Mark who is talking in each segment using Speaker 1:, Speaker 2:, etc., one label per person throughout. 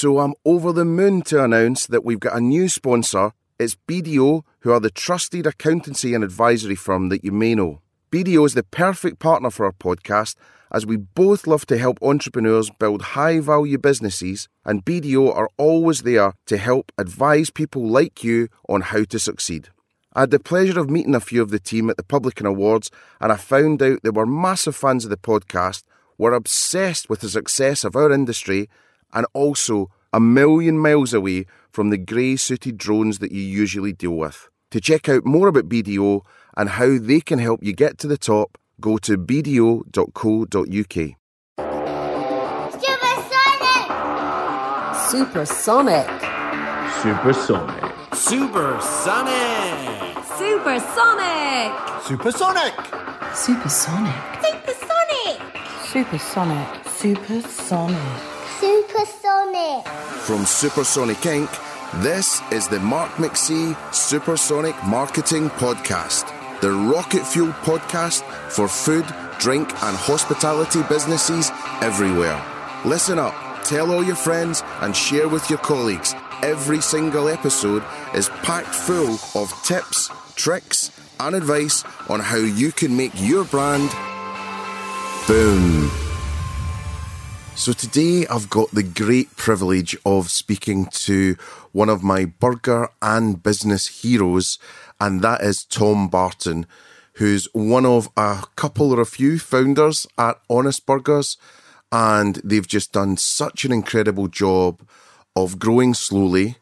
Speaker 1: So I'm over the moon to announce that we've got a new sponsor. It's BDO, who are the trusted accountancy and advisory firm that you may know. BDO is the perfect partner for our podcast as we both love to help entrepreneurs build high value businesses, and BDO are always there to help advise people like you on how to succeed. I had the pleasure of meeting a few of the team at the Publican Awards, and I found out they were massive fans of the podcast, were obsessed with the success of our industry, and also a million miles away from the grey suited drones that you usually deal with. To check out more about BDO and how they can help you get to the top, go to bdo.co.uk.
Speaker 2: Supersonic.
Speaker 3: Supersonic.
Speaker 4: Supersonic.
Speaker 5: Supersonic.
Speaker 3: Supersonic.
Speaker 2: Supersonic.
Speaker 5: Supersonic.
Speaker 2: Supersonic.
Speaker 6: Supersonic.
Speaker 1: From Supersonic Inc., this is the Mark McC Supersonic Marketing Podcast, the rocket fuel podcast for food, drink, and hospitality businesses everywhere. Listen up, tell all your friends, and share with your colleagues. Every single episode is packed full of tips, tricks, and advice on how you can make your brand boom. So today I've got the great privilege of speaking to one of my burger and business heroes, and that is Tom Barton, who's one of a couple or a few founders at Honest Burgers, and they've just done such an incredible job of growing slowly,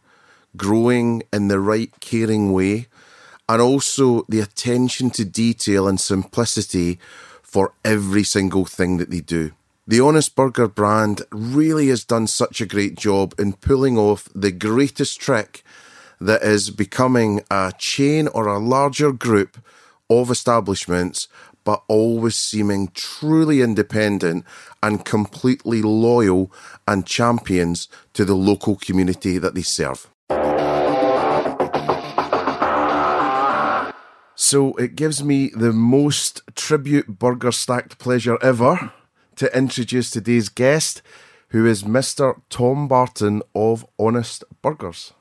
Speaker 1: growing in the right caring way, and also the attention to detail and simplicity for every single thing that they do. The Honest Burger brand really has done such a great job in pulling off the greatest trick that is becoming a chain or a larger group of establishments, but always seeming truly independent and completely loyal and champions to the local community that they serve. So it gives me the most tribute burger stacked pleasure ever to introduce today's guest, who is Mr. Tom Barton of Honest Burgers.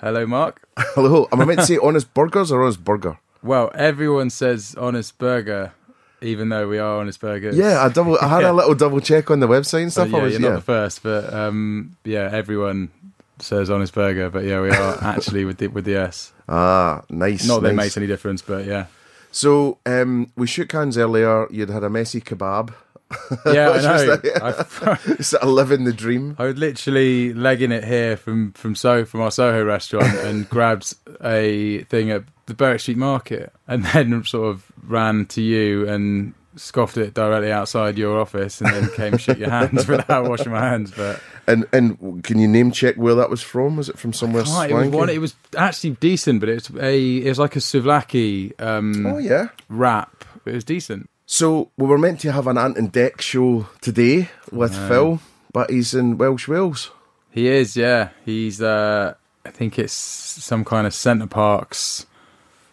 Speaker 7: Hello, Mark.
Speaker 1: Hello, am I meant to say Honest Burgers or Honest Burger?
Speaker 7: Well, everyone says Honest Burger, even though we are Honest Burgers.
Speaker 1: Yeah, I double. I had
Speaker 7: Yeah.
Speaker 1: a little double check on the website and
Speaker 7: So,
Speaker 1: stuff.
Speaker 7: yeah,
Speaker 1: I was
Speaker 7: you're
Speaker 1: yeah.
Speaker 7: not the first, but um, yeah, everyone says Honest Burger, but yeah, we are actually with the with the S.
Speaker 1: ah, nice.
Speaker 7: Not that it makes any difference, but yeah,
Speaker 1: So um, we shook hands earlier. You'd had a messy kebab.
Speaker 7: yeah, I know. I,
Speaker 1: sort of living the dream.
Speaker 7: I was literally legging it here from from so from our Soho restaurant and grabbed a thing at the Berwick Street Market, and then sort of ran to you and scoffed it directly outside your office, and then came shook your hands without washing my hands, but.
Speaker 1: And and can you name check where that was from? Was it from somewhere
Speaker 7: it was one. It was actually decent, but it was a. It was like a souvlaki um,
Speaker 1: oh yeah.
Speaker 7: wrap. It was decent.
Speaker 1: So we were meant to have an Ant and Dec show today with Phil, but he's in Welsh Wales.
Speaker 7: He is, yeah. He's. uh I think it's some kind of Center Parcs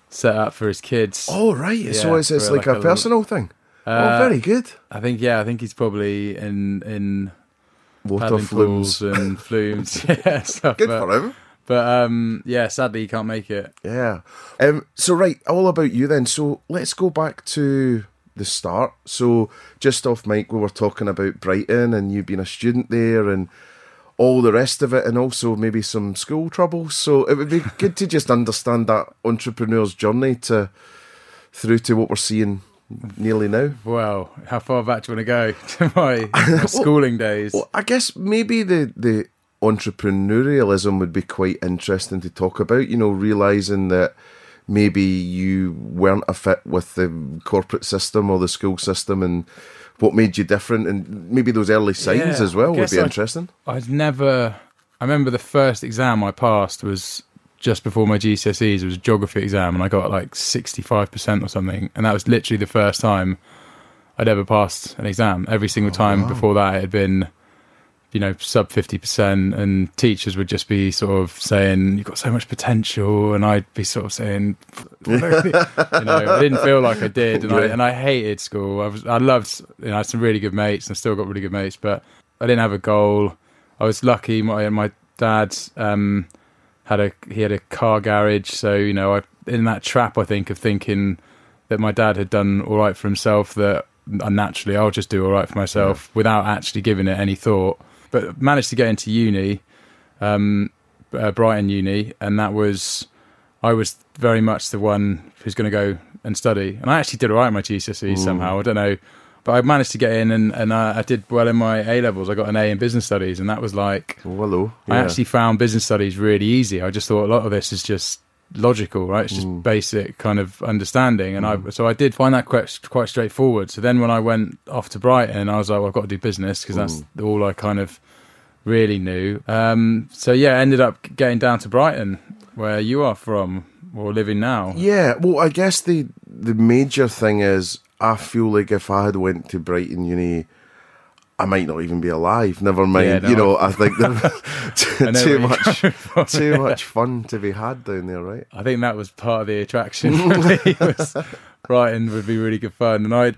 Speaker 7: set up for his kids.
Speaker 1: Oh right, so it's, it's like,
Speaker 7: like
Speaker 1: a,
Speaker 7: a
Speaker 1: personal thing. oh,
Speaker 7: Uh,
Speaker 1: very good.
Speaker 7: I think, yeah. I think he's probably in in
Speaker 1: Water flumes.
Speaker 7: and flumes. yeah, stuff.
Speaker 1: Good
Speaker 7: but,
Speaker 1: for him.
Speaker 7: But um, yeah, sadly he can't make it.
Speaker 1: Yeah. Um, so right, all about you then. So let's go back to the start. So just off mic, we were talking about Brighton and you being a student there and all the rest of it, and also maybe some school troubles. So it would be good to just understand that entrepreneur's journey to through to what we're seeing nearly now.
Speaker 7: Well, how far back do you want to go to my, my schooling days?
Speaker 1: Well, I guess maybe the the entrepreneurialism would be quite interesting to talk about. You know, realizing that maybe you weren't a fit with the corporate system or the school system, and what made you different, and maybe those early signs
Speaker 7: Yeah,
Speaker 1: as well would be
Speaker 7: I-
Speaker 1: interesting.
Speaker 7: I'd never. I remember the first exam I passed was just before my GCSEs. It was a geography exam, and I got like sixty-five percent or something. And that was literally the first time I'd ever passed an exam. Every single oh, time before that, it had been, you know, sub fifty percent. And teachers would just be sort of saying, "You've got so much potential," and I'd be sort of saying, you know, I didn't feel like I did, and I and I hated school. I was, I loved, you know, I had some really good mates, and I still got really good mates, but I didn't have a goal. I was lucky. My my dad um, had a he had a car garage, so you know, I in that trap, I think of thinking that my dad had done all right for himself. That naturally, I'll just do all right for myself without actually giving it any thought. But managed to get into uni, um, uh, Brighton Uni, and that was I was very much the one who's going to go and study. And I actually did all right in my GCSEs somehow. I don't know. But I managed to get in and, and uh, I did well in my A levels. I got an A in business studies, and that was like,
Speaker 8: Oh, hello.
Speaker 7: I
Speaker 8: Yeah.
Speaker 7: actually found business studies really easy. I just thought a lot of this is just logical, right? It's just mm. basic kind of understanding. And I, mm. so I did find that quite, quite straightforward. So then when I went off to Brighton, I was like, well, I've got to do business because that's mm. all I kind of really knew. Um, so yeah, I ended up getting down to Brighton, where you are from or living now.
Speaker 8: Yeah, well, I guess the the major thing is I feel like if I had went to Brighton Uni, I might not even be alive. Never mind,
Speaker 7: Yeah, no,
Speaker 8: you know. I think too, too much too much fun to be had down there, right?
Speaker 7: I think that was part of the attraction. Was Brighton would be really good fun, and I,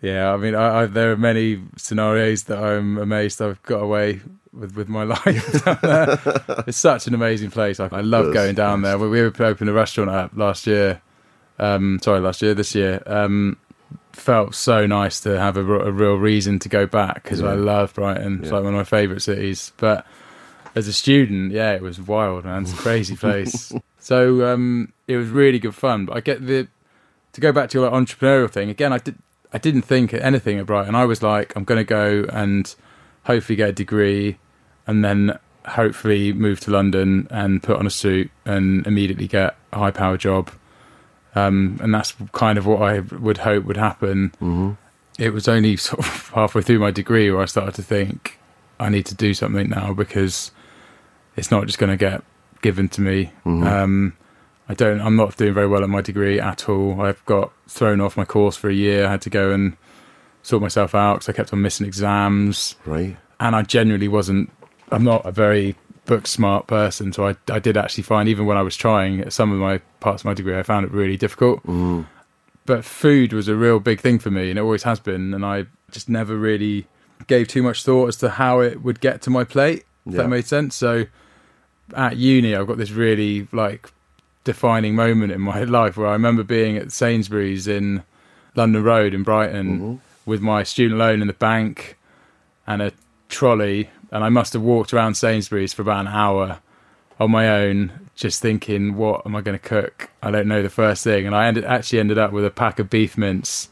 Speaker 7: yeah, I mean, I, I, there are many scenarios that I'm amazed I've got away with with my life. down there. it's such an amazing place. I, I love going down there. We, we opened a restaurant up last year. Um, sorry, last year, this year. Um, felt so nice to have a real reason to go back because I love Brighton. It's
Speaker 8: Yeah.
Speaker 7: like one of my favourite cities. But as a student, yeah, it was wild, man. It's a crazy place. so um, it was really good fun. But I get the to go back to your like, entrepreneurial thing again. I did I didn't think anything at Brighton. I was like, I'm going to go and hopefully get a degree, and then hopefully move to London and put on a suit and immediately get a high power job. Um, and that's kind of what I would hope would happen.
Speaker 8: Mm-hmm.
Speaker 7: It was only sort of halfway through my degree where I started to think I need to do something now because it's not just going to get given to me. Um, I don't. I'm not doing very well at my degree at all. I've got thrown off my course for a year. I had to go and sort myself out because I kept on missing exams,
Speaker 8: Right.
Speaker 7: and I genuinely wasn't. I'm not a very book smart person, so I I did actually find even when I was trying some of my parts of my degree, I found it really difficult. Mm. But food was a real big thing for me, and it always has been. And I just never really gave too much thought as to how it would get to my plate. If
Speaker 8: Yeah.
Speaker 7: that made sense. So at uni, I've got this really like defining moment in my life where I remember being at Sainsbury's in London Road in Brighton mm-hmm. with my student loan in the bank and a trolley, and I must have walked around Sainsbury's for about an hour on my own, just thinking, "What am I going to cook?" I don't know the first thing, and I ended actually ended up with a pack of beef mince.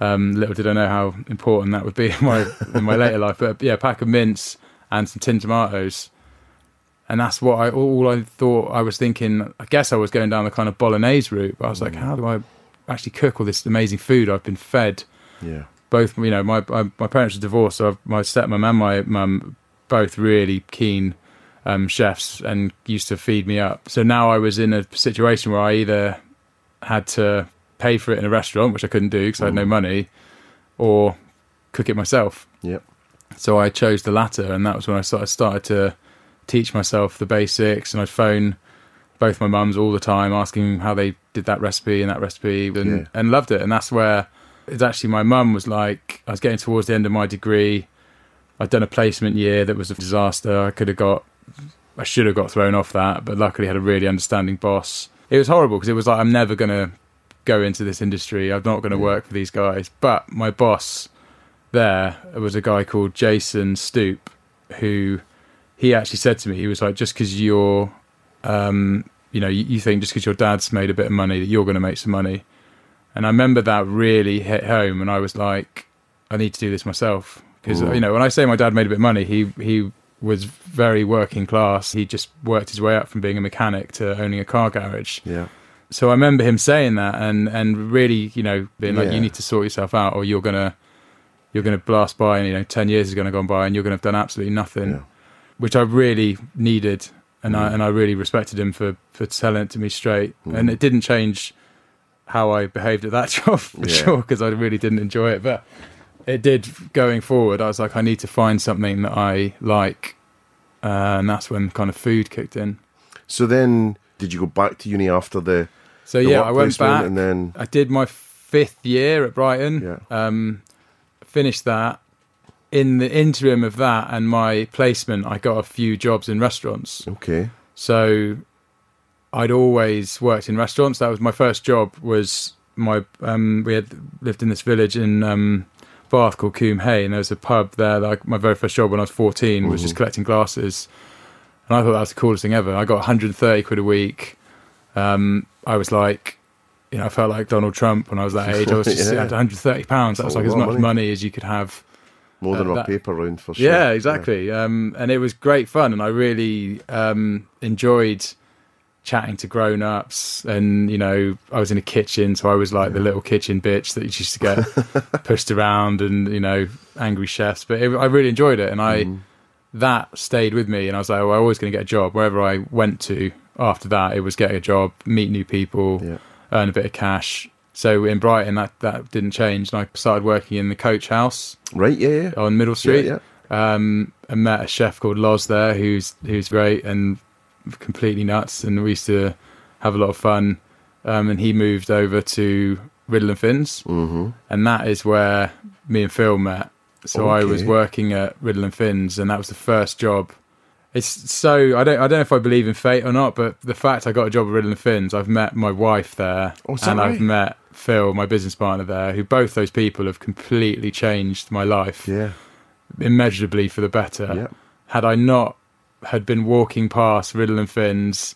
Speaker 7: Um, little did I know how important that would be in my in my later life, but yeah, a pack of mince and some tin tomatoes and that's what I all I thought I was thinking. I guess I was going down the kind of bolognese route, but I was like, how do I actually cook all this amazing food I've been fed?
Speaker 8: Yeah.
Speaker 7: Both, you know, my my, my parents are divorced, so I've, my stepmom and my mum both really keen um, chefs and used to feed me up. So now I was in a situation where I either had to pay for it in a restaurant, which I couldn't do because I had no money, or cook it myself.
Speaker 8: Yep.
Speaker 7: So I chose the latter, and that was when I started started to teach myself the basics. And I'd phone both my mums all the time, asking how they did that recipe and that recipe, and,
Speaker 8: Yeah.
Speaker 7: and loved it. And that's where it's actually my mum was like, I was getting towards the end of my degree. I'd done a placement year that was a disaster. I could have got, I should have got thrown off that, but luckily had a really understanding boss. It was horrible because it was like I'm never gonna go into this industry. I'm not going to work for these guys. But my boss there was a guy called Jason Stoop, who he actually said to me, he was like, just because you're, um, you know, you, you think just because your dad's made a bit of money that you're going to make some money. And I remember that really hit home, and I was like, I need to do this myself because you know when I say my dad made a bit of money, he he was very working class. He just worked his way up from being a mechanic to owning a car garage
Speaker 8: Yeah.
Speaker 7: so I remember him saying that and and really you know being like
Speaker 8: Yeah.
Speaker 7: you need to sort yourself out or you're gonna you're gonna blast by and you know 10 years is gonna go by and you're gonna have done absolutely nothing
Speaker 8: Yeah. Mm.
Speaker 7: which I really needed and I and I really respected him for for telling it to me straight and it didn't change how I behaved at that job for
Speaker 8: Yeah.
Speaker 7: sure because I really didn't enjoy it but it did going forward I was like I need to find something that I like uh, and that's when kind of food kicked in
Speaker 8: So then, did you go back to uni after the?
Speaker 7: so
Speaker 8: the
Speaker 7: yeah I went back
Speaker 8: and then
Speaker 7: I did my fifth year at Brighton.
Speaker 8: Yeah.
Speaker 7: Um, finished that, in the interim of that and my placement, I got a few jobs in restaurants.
Speaker 1: Okay.
Speaker 7: So I'd always worked in restaurants. That was my first job. Was my um, we had lived in this village in um, Bath called Combe Hay, and there was a pub there. That I, my very first job when I was fourteen was just collecting glasses, and I thought that was the coolest thing ever. I got 130 quid a week. Um, I was like, you know, I felt like Donald Trump when I was that age. I was just
Speaker 1: Yeah.
Speaker 7: had 130 pounds. That was like as much money.
Speaker 1: money.
Speaker 7: as you could have.
Speaker 1: More than
Speaker 7: Uh,
Speaker 1: a paper round for sure.
Speaker 7: Yeah, exactly. Um, and it was great fun, and I really um, enjoyed chatting to grown-ups. And you know, I was in a kitchen, so I was like the little kitchen bitch that used to get pushed around, and you know, angry chefs. But it, I really enjoyed it, and I that stayed with me. And I was like, oh, I'm always going to get a job wherever I went to. After that, it was get a job, meet new people,
Speaker 1: Yeah.
Speaker 7: earn a bit of cash. So in Brighton, that that didn't change, and I started working in the coach house
Speaker 1: Right, yeah, yeah.
Speaker 7: on Middle Street.
Speaker 1: Yeah,
Speaker 7: Um, and met a chef called Loz there, who's who's great and completely nuts. And we used to have a lot of fun. Um, and he moved over to Riddle and Finns, mm-hmm. and that is where me and Phil met. So I was working at Riddle and Finns, and that was the first job. It's so I don't I don't know if I believe in fate or not, but the fact I got a job at Riddle and Finns, I've met my wife there,
Speaker 1: Oh,
Speaker 7: and I've met Phil, my business partner there, who both those people have completely changed my life
Speaker 1: Yeah.
Speaker 7: immeasurably for the better.
Speaker 1: Yep.
Speaker 7: Had I not had been walking past Riddle and Finn's,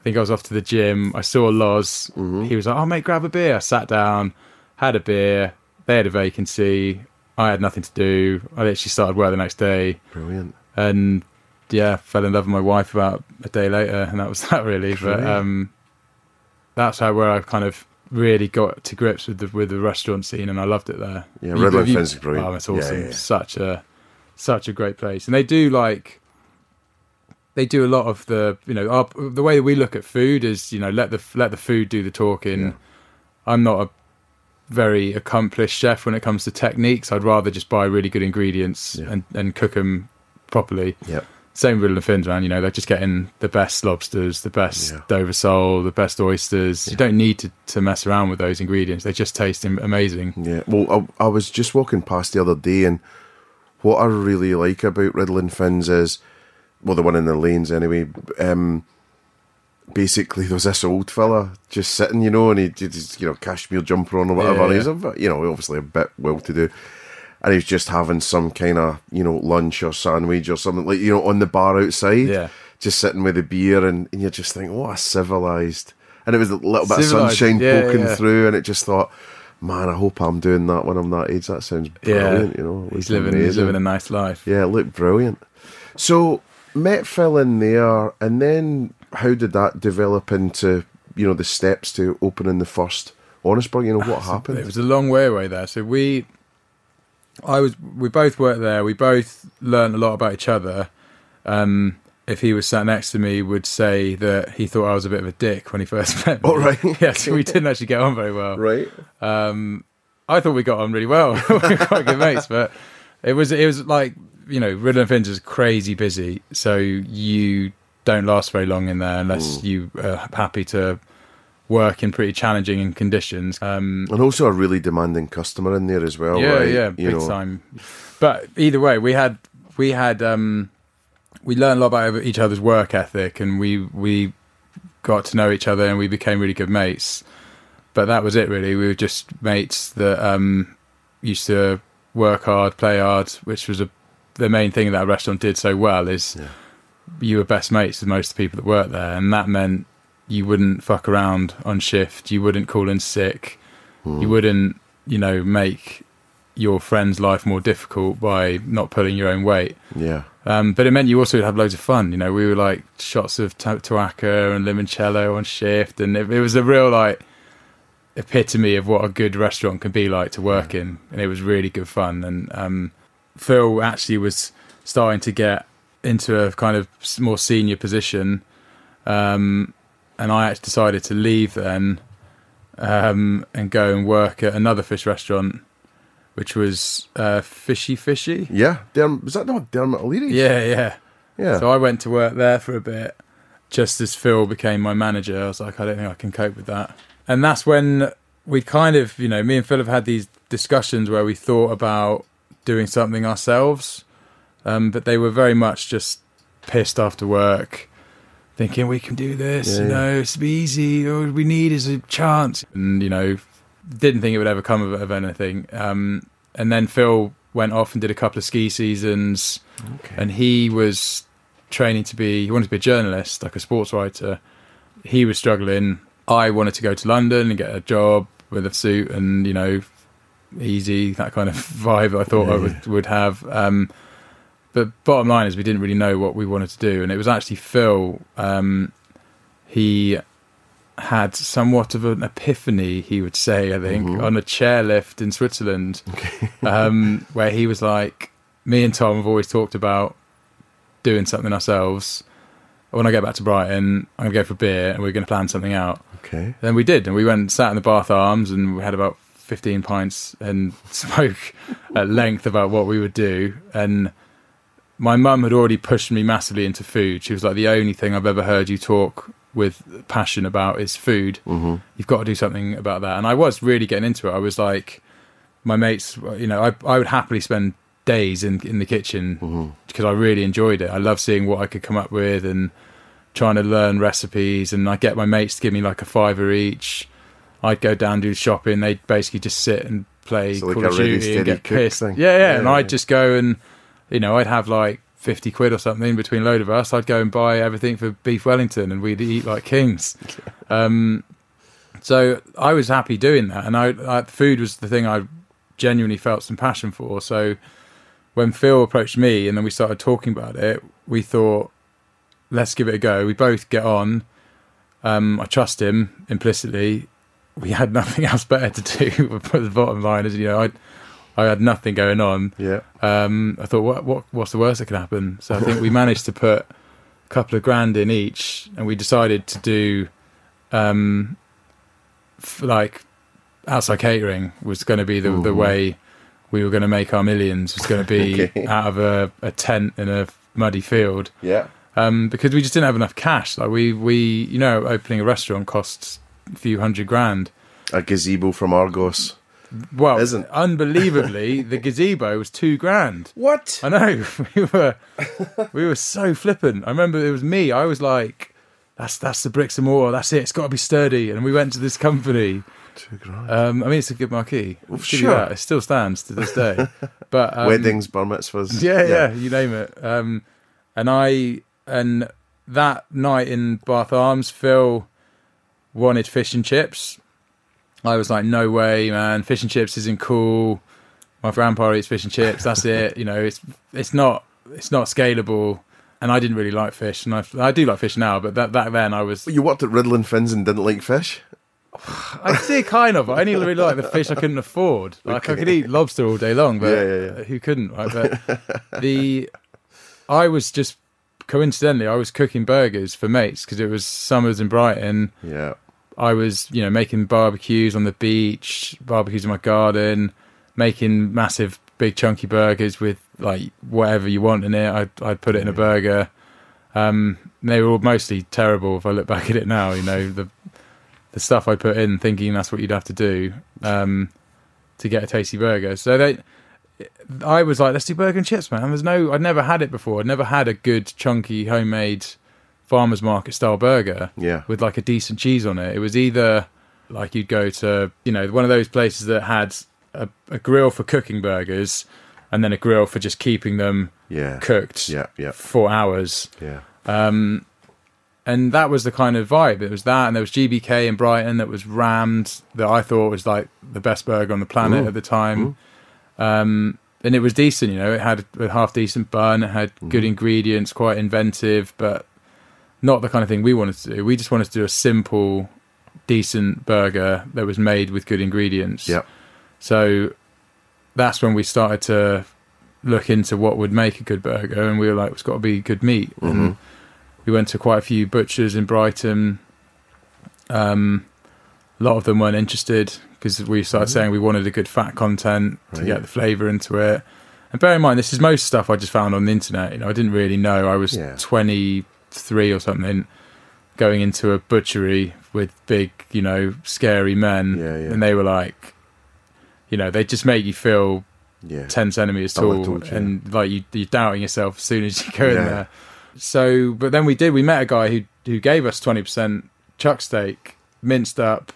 Speaker 7: I think I was off to the gym. I saw Loz.
Speaker 1: Mm-hmm.
Speaker 7: He was like, "Oh, mate, grab a beer." I sat down, had a beer. They had a vacancy. I had nothing to do. I literally started work the next day,
Speaker 1: Brilliant.
Speaker 7: and yeah, fell in love with my wife about a day later, and that was that really. But um, that's how where I kind of really got to grips with the with the restaurant scene, and I loved it there.
Speaker 1: Yeah,
Speaker 7: You-
Speaker 1: Riddle and
Speaker 7: you-
Speaker 1: Finn's is brilliant.
Speaker 7: Oh, it's
Speaker 1: Yeah,
Speaker 7: awesome.
Speaker 1: yeah.
Speaker 7: Such a such a great place, and they do like they do a lot of the you know our, the way we look at food is you know let the let the food do the talking.
Speaker 1: Yeah.
Speaker 7: I'm not a very accomplished chef when it comes to techniques. I'd rather just buy really good ingredients
Speaker 1: Yeah.
Speaker 7: and and cook them properly.
Speaker 1: Yep.
Speaker 7: Same with Riddle and Finns, man. You know, they're just getting the best lobsters, the best
Speaker 1: Yeah.
Speaker 7: Dover sole, the best oysters. You don't need to, to mess around with those ingredients. They just taste amazing.
Speaker 1: Yeah. Well, I, I was just walking past the other day, and what I really like about Riddle and Finns is, well, the one in the lanes anyway. Um, basically, there was this old fella just sitting, you know, and he did his, you know, cashmere jumper on or whatever.
Speaker 7: Yeah,
Speaker 1: he's,
Speaker 7: yeah.
Speaker 1: bit- you know, obviously a bit well to do. And he's just having some kind of, you know, lunch or sandwich or something like, you know, on the bar outside.
Speaker 7: Yeah.
Speaker 1: Just sitting with a beer, and, and you're just thinking, what a civilized. And it was a little bit of sunshine
Speaker 7: yeah,
Speaker 1: poking
Speaker 7: yeah.
Speaker 1: through, and it just thought, man, I hope I'm doing that when I'm that age. That sounds brilliant, you know.
Speaker 7: he's living he's living a nice life.
Speaker 1: Yeah, it looked brilliant. So met Phil in there, and then how did that develop into you know the steps to opening the first Honest Burger? You know what happened?
Speaker 7: It was a long way away there. So we, I was, we both worked there. We both learned a lot about each other. Um, if he was sat next to me, would say that he thought I was a bit of a dick when he first met me.
Speaker 1: Oh, right.
Speaker 7: yeah, so we didn't actually get on very well.
Speaker 1: right.
Speaker 7: Um, I thought we got on really well. we were quite good mates, but it was it was like you know, Riddle and Finns is crazy busy, so you don't last very long in there unless you are happy to work in pretty challenging conditions. Um,
Speaker 1: And also a really demanding customer in there as well.
Speaker 7: yeah,
Speaker 1: right?
Speaker 7: yeah,
Speaker 1: You
Speaker 7: big
Speaker 1: know,
Speaker 7: time. But either way, we had we had um, we learned a lot about each other's work ethic, and we we got to know each other, and we became really good mates. But that was it, really. We were just mates that um, used to work hard, play hard, which was a the main thing that restaurant did so well. Is you were best mates with most of the people that worked there, and that meant you wouldn't fuck around on shift. You wouldn't call in sick. You wouldn't, you know, make your friend's life more difficult by not pulling your own weight.
Speaker 1: Yeah.
Speaker 7: Um, but it meant you also would have loads of fun. You know, we were like shots of t- tuaca and limoncello on shift, and it, it was a real like epitome of what a good restaurant can be like to work in, and it was really good fun. And um, Phil actually was starting to get into a kind of more senior position, um, and I actually decided to leave then um, and go and work at another fish restaurant, which was uh, Fishy Fishy.
Speaker 1: Yeah. Derm- was that not Dermot O'Leary?
Speaker 7: Yeah, yeah.
Speaker 1: Yeah.
Speaker 7: So I went to work there for a bit. Just as Phil became my manager, I was like, I don't think I can cope with that. And that's when we kind of, you know, me and Phil have had these discussions where we thought about doing something ourselves. Um, but they were very much just pissed after work, thinking we can do this.
Speaker 1: Yeah,
Speaker 7: you know, it's be easy. All we need is a chance. And you know, didn't think it would ever come of, of anything. Um, and then Phil went off and did a couple of ski seasons, and he was training to be. He wanted to be a journalist, like a sports writer. He was struggling. I wanted to go to London and get a job with a suit and you know, easy that kind of vibe. I thought I would would have. Um, but bottom line is, we didn't really know what we wanted to do, and it was actually Phil. Um, he had somewhat of an epiphany, he would say, I think, on a chairlift in Switzerland, um, where he was like, "Me and Tom have always talked about doing something ourselves. When I get back to Brighton, I'm gonna go for a beer, and we're gonna plan something out."
Speaker 1: Okay.
Speaker 7: Then we did, and we went and sat in the Bath Arms, and we had about fifteen pints and spoke at length about what we would do. And my mum had already pushed me massively into food. She was like, "The only thing I've ever heard you talk with passion about is food.
Speaker 1: Mm-hmm.
Speaker 7: You've got to do something about that." And I was really getting into it. I was like, my mates, you know, I I would happily spend days in in the kitchen because I really enjoyed it. I love seeing what I could come up with and trying to learn recipes. And I get my mates to give me like a fiver each. I'd go down do shopping. They'd basically just sit and play
Speaker 1: So
Speaker 7: Call of Duty and get pissed. Yeah, yeah,
Speaker 1: Yeah,
Speaker 7: And. I'd just go and you know I'd have like fifty quid or something between a load of us. I'd go and buy everything for beef Wellington, and we'd eat like kings. Um, so I was happy doing that, and I, I food was the thing I genuinely felt some passion for. So when Phil approached me, and then we started talking about it, we thought, let's give it a go. We both get on. Um, I trust him implicitly. We had nothing else better to do. but the bottom line is, you know, I I had nothing going on.
Speaker 1: Yeah.
Speaker 7: Um, I thought, what, what, what's the worst that can happen? So I think we managed to put a couple of grand in each, and we decided to do, um, f- like outside catering was going to be the the way we were going to make our millions. Was going to be
Speaker 1: Okay.
Speaker 7: out of a, a tent in a muddy field
Speaker 1: Yeah.
Speaker 7: um, because we just didn't have enough cash. Like we, we, you know, opening a restaurant costs few hundred grand.
Speaker 1: A gazebo from Argos.
Speaker 7: Well,
Speaker 1: Isn't.
Speaker 7: unbelievably, the gazebo was two grand.
Speaker 1: What?
Speaker 7: I know we were we were so flippant. I remember it was me. I was like, "That's that's the bricks and mortar. That's it. It's got to be sturdy." And we went to this company.
Speaker 1: Two grand.
Speaker 7: Um, I mean, it's a good marquee. You
Speaker 1: sure.
Speaker 7: that. It still stands to this day. But um,
Speaker 1: Weddings, bar mitzvahs.
Speaker 7: yeah, yeah, you name it. Um, and I and that night in Bath Arms, Phil wanted fish and chips. I was like, no way, man. Fish and chips isn't cool. My grandpa eats fish and chips. That's it. You know, it's it's not it's not scalable. And I didn't really like fish, and I, I do like fish now. But that back then, I was
Speaker 1: You worked at Riddle and Finns and didn't like fish?
Speaker 7: I did kind of. I only really like the fish I couldn't afford. Like I could eat lobster all day long, but
Speaker 1: Yeah, yeah, yeah.
Speaker 7: who couldn't? Right? But the I was just coincidentally I was cooking burgers for mates because it was summers in Brighton.
Speaker 1: Yeah.
Speaker 7: I was you know making barbecues on the beach, barbecues in my garden, making massive big chunky burgers with like whatever you want in it. I'd I'd put it in a burger. Um, they were all mostly terrible if I look back at it now. You know the the stuff I put in, thinking that's what you'd have to do um, to get a tasty burger. So they, I was like, let's do burger and chips, man. There's no, I'd never had it before. I'd never had a good chunky homemade farmers market style burger
Speaker 1: Yeah.
Speaker 7: with like a decent cheese on it. It was either like you'd go to, you know, one of those places that had a, a grill for cooking burgers and then a grill for just keeping them
Speaker 1: Yeah.
Speaker 7: cooked
Speaker 1: Yeah. Yeah.
Speaker 7: for hours
Speaker 1: Yeah.
Speaker 7: and that was the kind of vibe. It was that, and there was GBK in Brighton that was rammed that I thought was like the best burger on the planet at the time. Um, and it was decent, you know. It had a half decent bun, it had good ingredients, quite inventive, but not the kind of thing we wanted to do. We just wanted to do a simple, decent burger that was made with good ingredients.
Speaker 1: Yeah.
Speaker 7: So that's when we started to look into what would make a good burger, and we were like, it's got to be good meat. And we went to quite a few butchers in Brighton. Um, a lot of them weren't interested because we started saying we wanted a good fat content to
Speaker 1: Right.
Speaker 7: get the flavour into it. And bear in mind, this is most stuff I just found on the internet. You know, I didn't really know. I was
Speaker 1: Yeah.
Speaker 7: 23 or something, going into a butchery with big, you know, scary men,
Speaker 1: Yeah, yeah.
Speaker 7: and they were like, you know, they just make you feel
Speaker 1: Yeah.
Speaker 7: ten centimeters tall, and like you, you're doubting yourself as soon as you go in there. So, but then we did. We met a guy who who gave us twenty percent chuck steak, minced up,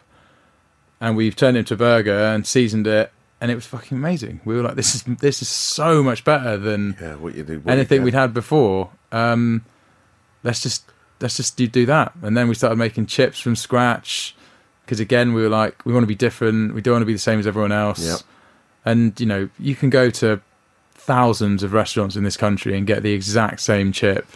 Speaker 7: and we've turned it into a burger and seasoned it, and it was fucking amazing. We were like, this is this is so much better than
Speaker 1: Yeah, what you do. what
Speaker 7: anything
Speaker 1: you
Speaker 7: we'd had before. Um, let's just let's just do, do that, and then we started making chips from scratch because again we were like, we want to be different. We don't want to be the same as everyone else.
Speaker 1: Yep.
Speaker 7: And you know, you can go to thousands of restaurants in this country and get the exact same chip.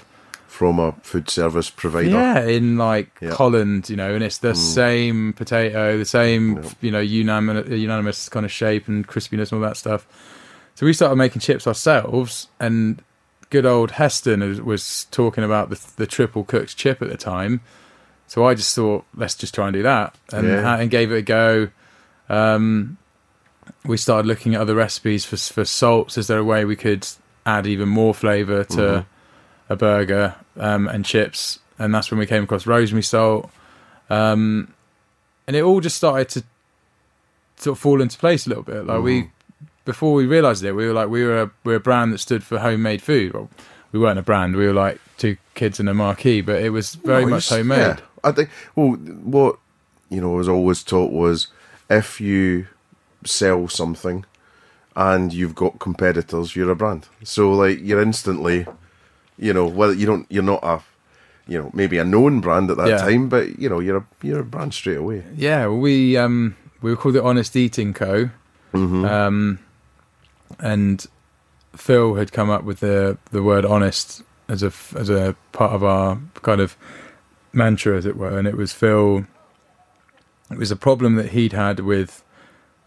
Speaker 1: from a food service provider.
Speaker 7: Yeah, in like
Speaker 1: Yeah.
Speaker 7: Holland, you know, and it's the mm. same potato, the same,
Speaker 1: Yeah.
Speaker 7: you know, unanimous, unanimous kind of shape and crispiness and all that stuff. So we started making chips ourselves, and good old Heston was- was talking about the, the triple cooked chip at the time. So I just thought, let's just try and do that, and
Speaker 1: Yeah.
Speaker 7: and gave it a go. Um, we started looking at other recipes for for salts. Is there a way we could add even more flavour to
Speaker 1: Mhm.
Speaker 7: a burger um, and chips? And that's when we came across rosemary salt, um, and it all just started to sort of fall into place a little bit. Like we, before we realised it, we were like we were a, we're a brand that stood for homemade food. Well, we weren't a brand. We were like two kids in a marquee, but it was very
Speaker 1: No,
Speaker 7: much homemade.
Speaker 1: yeah. I think. Well, what you know, I was always taught was if you sell something and you've got competitors, you're a brand. So like you're instantly, you know, well, you don't, you're not a, you know, maybe a known brand at that
Speaker 7: Yeah.
Speaker 1: time, but you know, you're a you're a brand straight away.
Speaker 7: Yeah, we um we were called the Honest Eating Co. Um, and Phil had come up with the the word honest as a as a part of our kind of mantra, as it were. And it was Phil. It was a problem that he'd had with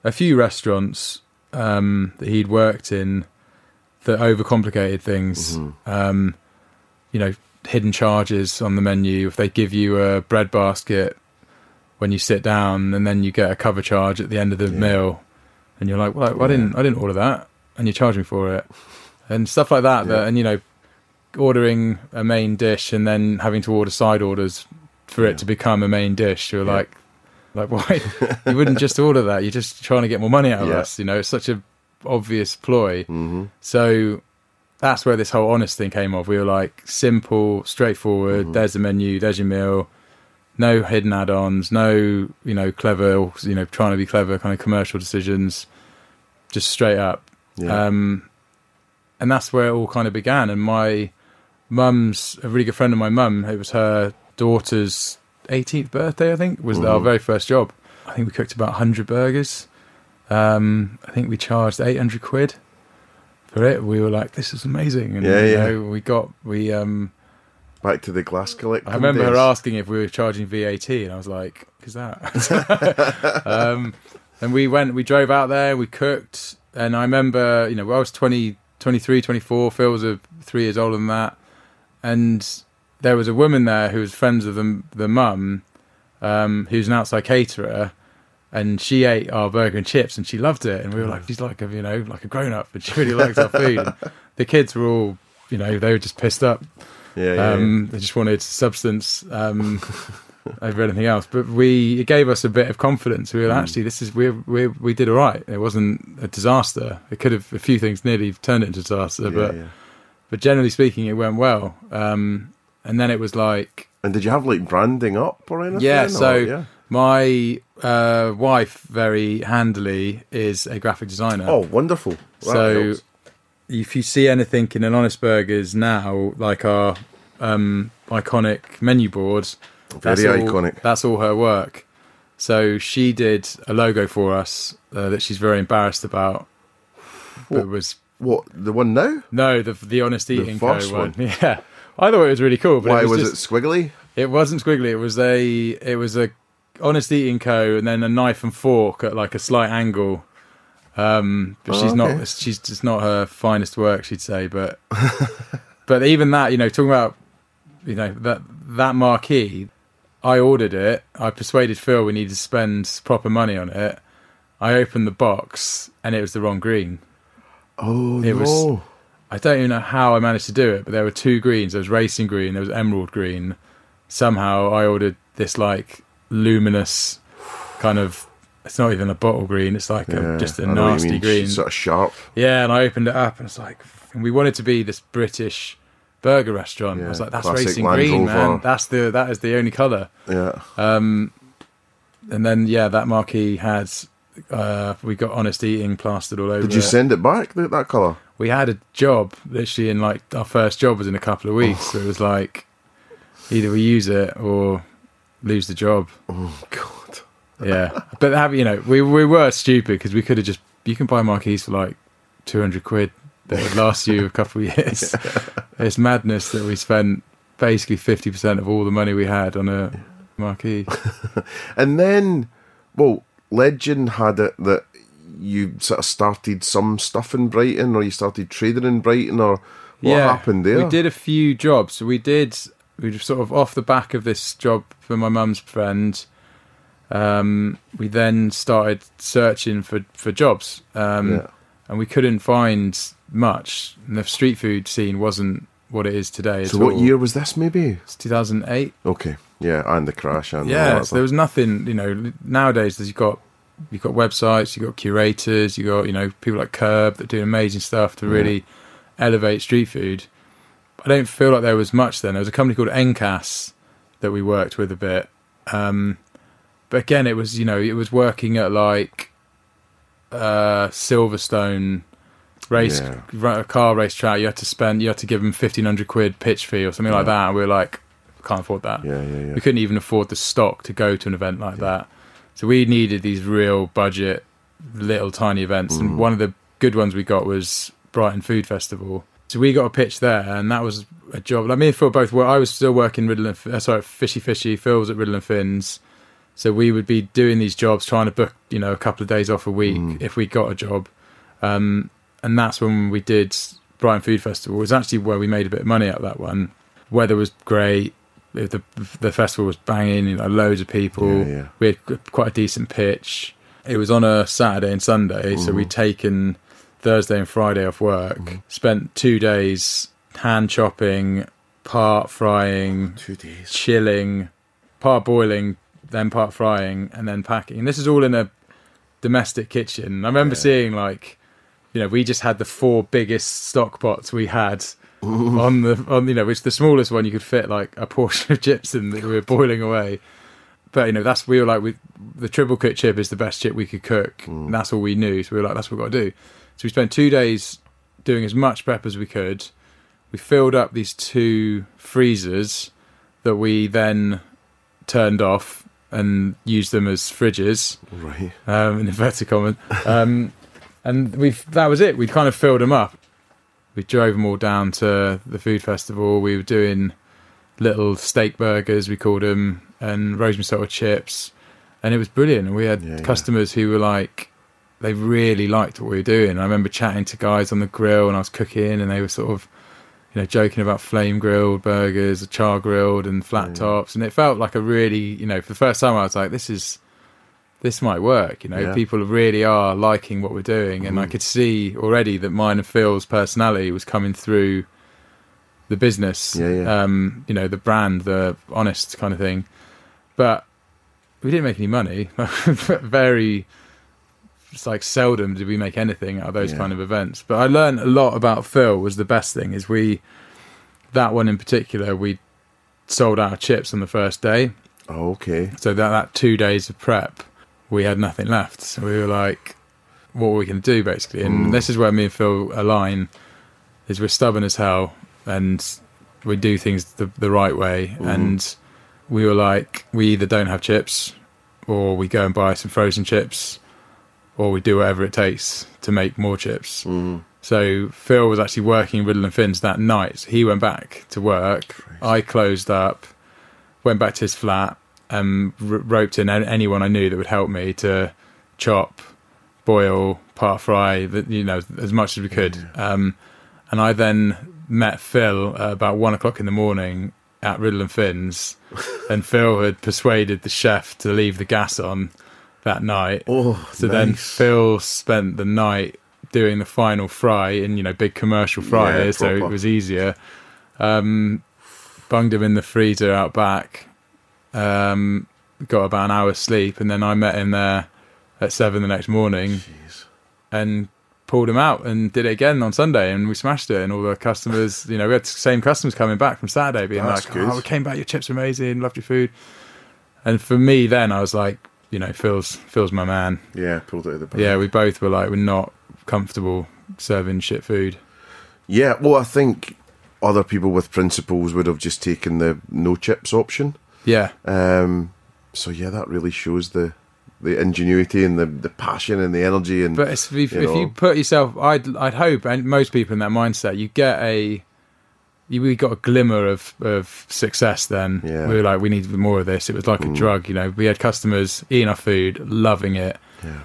Speaker 7: a few restaurants um, that he'd worked in that overcomplicated things. Um, you know, hidden charges on the menu. If they give you a bread basket when you sit down, and then you get a cover charge at the end of the meal, and you're like, "Well, I didn't, I didn't order that," and you charge me for it, and stuff like that. That and you know, ordering a main dish and then having to order side orders for it to become a main dish. You're
Speaker 1: Yeah.
Speaker 7: like, like why? you wouldn't just order that. You're just trying to get more money out of
Speaker 1: Yeah.
Speaker 7: us. You know, it's such a obvious ploy.
Speaker 1: hmm
Speaker 7: So that's where this whole honest thing came off. We were like simple, straightforward. There's the menu. There's your meal. No hidden add-ons. No, you know, clever. You know, trying to be clever kind of commercial decisions. Just straight up.
Speaker 1: Yeah.
Speaker 7: Um, and that's where it all kind of began. And my mum's a really good friend of my mum. It was her daughter's 18th birthday, I think, was our very first job. I think we cooked about 100 burgers. Um, I think we charged 800 quid for it. We were like, this is amazing. And,
Speaker 1: Yeah,
Speaker 7: you
Speaker 1: yeah.
Speaker 7: know, we got, we, um,
Speaker 1: Back to the glass collector.
Speaker 7: I remember her asking if we were charging VAT, and I was like, "Is that?" um, and we went, we drove out there, we cooked, and I remember, you know, I was 20, 23, 24. Phil was a, three years older than that, and there was a woman there who was friends of the the mum, um, who's an outside caterer. And she ate our burger and chips, and she loved it. And we were like, "She's like a, you know, like a grown up." And she really liked our food. And the kids were all, you know, they were just pissed up
Speaker 1: Yeah, yeah,
Speaker 7: um, they just wanted substance um, over anything else. But we it gave us a bit of confidence. We were
Speaker 1: Mm.
Speaker 7: actually this is we we we did all right. It wasn't a disaster. It could have a few things nearly turned it into disaster,
Speaker 1: yeah,
Speaker 7: but
Speaker 1: yeah.
Speaker 7: but generally speaking, it went well. Um, and then it was like
Speaker 1: And did you have like branding up or anything?
Speaker 7: yeah.
Speaker 1: or-
Speaker 7: So
Speaker 1: yeah.
Speaker 7: my uh, wife very handily is a graphic designer.
Speaker 1: Oh, wonderful.
Speaker 7: So if you see anything in an Honest Burgers now, like our um, iconic menu boards, that's
Speaker 1: Very
Speaker 7: all-
Speaker 1: iconic.
Speaker 7: That's all her work. So she did a logo for us uh, that she's very embarrassed about. It was
Speaker 1: what the one now?
Speaker 7: no the the Honest Eating Co
Speaker 1: first
Speaker 7: one.
Speaker 1: one?
Speaker 7: Yeah, I thought it was really cool. But
Speaker 1: Why
Speaker 7: it was,
Speaker 1: was,
Speaker 7: just,
Speaker 1: it squiggly?
Speaker 7: it wasn't squiggly. It was a it was a Honest Eating Co. and then a knife and fork at like a slight angle. Um, but
Speaker 1: Oh,
Speaker 7: she's
Speaker 1: okay.
Speaker 7: not. She's just not her finest work, she'd say. But but even that, you know, talking about you know that that marquee, I ordered it. I persuaded Phil we needed to spend proper money on it. I opened the box and it was the wrong green.
Speaker 1: Oh
Speaker 7: It
Speaker 1: no!
Speaker 7: was- I don't even know how I managed to do it, but there were two greens. There was racing green, there was emerald green. Somehow I ordered this like luminous kind of it's not even a bottle green. It's like
Speaker 1: Yeah,
Speaker 7: a, just a
Speaker 1: I know what you
Speaker 7: nasty green.
Speaker 1: Sort of sharp.
Speaker 7: Yeah, and I opened it up and it's like, and we wanted to be this British burger restaurant. I was like, that's racing green, man. That's the that is the only color.
Speaker 1: Yeah.
Speaker 7: Um, And then yeah, that marquee had uh, we got honest eating plastered all over.
Speaker 1: Did you
Speaker 7: it.
Speaker 1: send it back, that, that colour?
Speaker 7: we had a job literally in like our first job was in a couple of weeks. So it was like either we use it or lose the job.
Speaker 1: Oh, God.
Speaker 7: Yeah, but have you know we we were stupid because we could have just you can buy marquees for like two hundred quid that would last you a couple of years. It's madness that we spent basically fifty percent of all the money we had on a marquee.
Speaker 1: And then, well, legend had it that you sort of started some stuff in Brighton, or you started trading in Brighton, or what happened there?
Speaker 7: We did a few jobs. We did we were sort of off the back of this job for my mum's friend. Um, we then started searching for for jobs, um,
Speaker 1: Yeah.
Speaker 7: and we couldn't find much. And the street food scene wasn't what it is today.
Speaker 1: So
Speaker 7: at
Speaker 1: what
Speaker 7: all.
Speaker 1: year was this? Maybe.
Speaker 7: It's 2008.
Speaker 1: Okay. Yeah, and the crash and all
Speaker 7: Yeah,
Speaker 1: that
Speaker 7: so there was nothing. You know, nowadays there's you've got you've got websites, you've got curators, you've got you know people like KERB that do amazing stuff to really elevate street food. I don't feel like there was much then. There was a company called Encas that we worked with a bit, um, but again, it was you know it was working at like uh, Silverstone race
Speaker 1: Yeah.
Speaker 7: a car race track. You had to spend you had to give them fifteen hundred quid pitch fee or something like that. And we were like, can't afford that.
Speaker 1: Yeah, yeah, yeah.
Speaker 7: We couldn't even afford the stock to go to an event like that. So we needed these real budget, little tiny events.
Speaker 1: Mm.
Speaker 7: And one of the good ones we got was Brighton Food Festival. So we got a pitch there, and that was a job. Like me and Phil both were. I was still working Riddle and uh, sorry, Fishy Fishy. Phil was at Riddle and Finns. So we would be doing these jobs, trying to book, you know, a couple of days off a week
Speaker 1: Mm.
Speaker 7: if we got a job. Um, and that's when we did Brighton Food Festival. It was actually where we made a bit of money out of that one. Weather was great. The the festival was banging. You know, loads of people.
Speaker 1: Yeah, yeah.
Speaker 7: We had quite a decent pitch. It was on a Saturday and Sunday, so
Speaker 1: Mm-hmm.
Speaker 7: we'd taken Thursday and Friday off work. Spent two days hand chopping, part frying,
Speaker 1: Two days.
Speaker 7: chilling, part boiling, then part frying, and then packing. And this is all in a domestic kitchen. I remember seeing like, you know, we just had the four biggest stock pots we had on the on you know, which the smallest one you could fit like a portion of gypsum that we were boiling away. But you know, that's we were like, we, the triple cooked chip is the best chip we could cook. And that's all we knew. So we were like, that's what we got to do. So we spent two days doing as much prep as we could. We filled up these two freezers that we then turned off and used them as fridges
Speaker 1: Right.
Speaker 7: um, in inverted commas. Um, and we that was it. We kind of filled them up. We drove them all down to the food festival. We were doing little steak burgers, we called them, and rosemary salt chips, and it was brilliant. And we had
Speaker 1: Yeah, yeah.
Speaker 7: customers who were like, they really liked what we were doing. I remember chatting to guys on the grill, and I was cooking, and they were sort of, you know, joking about flame grilled burgers, char grilled, and flat tops, and it felt like a really, you know, for the first time, I was like, this is this might work. You know,
Speaker 1: Yeah.
Speaker 7: people really are liking what we're doing, and I could see already that mine and Phil's personality was coming through the business.
Speaker 1: Yeah, yeah.
Speaker 7: Um, you know, the brand, the honest kind of thing. But we didn't make any money. Very, it's like seldom did we make anything out of those kind of events. But I learned a lot about Phil. Was the best thing is we that one in particular we sold our chips on the first day.
Speaker 1: Oh, okay.
Speaker 7: So that, that two days of prep, we had nothing left. So we were like, what were we going to do, basically? And mm. this is where me and Phil align, is we're stubborn as hell and we do things the, the right way. Mm. And we were like, we either don't have chips or we go and buy some frozen chips or we do whatever it takes to make more chips. Mm. So Phil was actually working Riddle and Finns that night. He went back to work. I closed up, went back to his flat, and r- roped in anyone I knew that would help me to chop, boil, part fry, the, you know, as much as we could. Um, and I then met Phil at about one o'clock in the morning at Riddle and Finns, and Phil had persuaded the chef to leave the gas on that night.
Speaker 1: Oh,
Speaker 7: So then. Phil spent the night doing the final fry in, you know, big commercial fryers, so it was easier. Um, bunged him in the freezer out back. Um, got about an hour's sleep, and then I met him there at seven the next morning, and pulled him out and did it again on Sunday, and we smashed it. And all the customers, you know, we had the same customers coming back from Saturday, being
Speaker 1: That's
Speaker 7: like,
Speaker 1: good.
Speaker 7: "Oh, we came back. Your chips are amazing. Loved your food." And for me, then I was like, you know, Phil's Phil's my man.
Speaker 1: Yeah, pulled it out of the bag.
Speaker 7: Yeah, we both were like, we're not comfortable serving shit food.
Speaker 1: Yeah, well, I think other people with principles would have just taken the no chips option.
Speaker 7: Yeah,
Speaker 1: Um, so yeah, that really shows the the ingenuity and the, the passion and the energy and
Speaker 7: but if,
Speaker 1: you
Speaker 7: if you put yourself, I'd I'd hope, and most people in that mindset, you get a. You, we got a glimmer of, of success then.
Speaker 1: Yeah.
Speaker 7: We were like, we need more of this. It was like a drug, you know. We had customers eating our food, loving it.
Speaker 1: Yeah.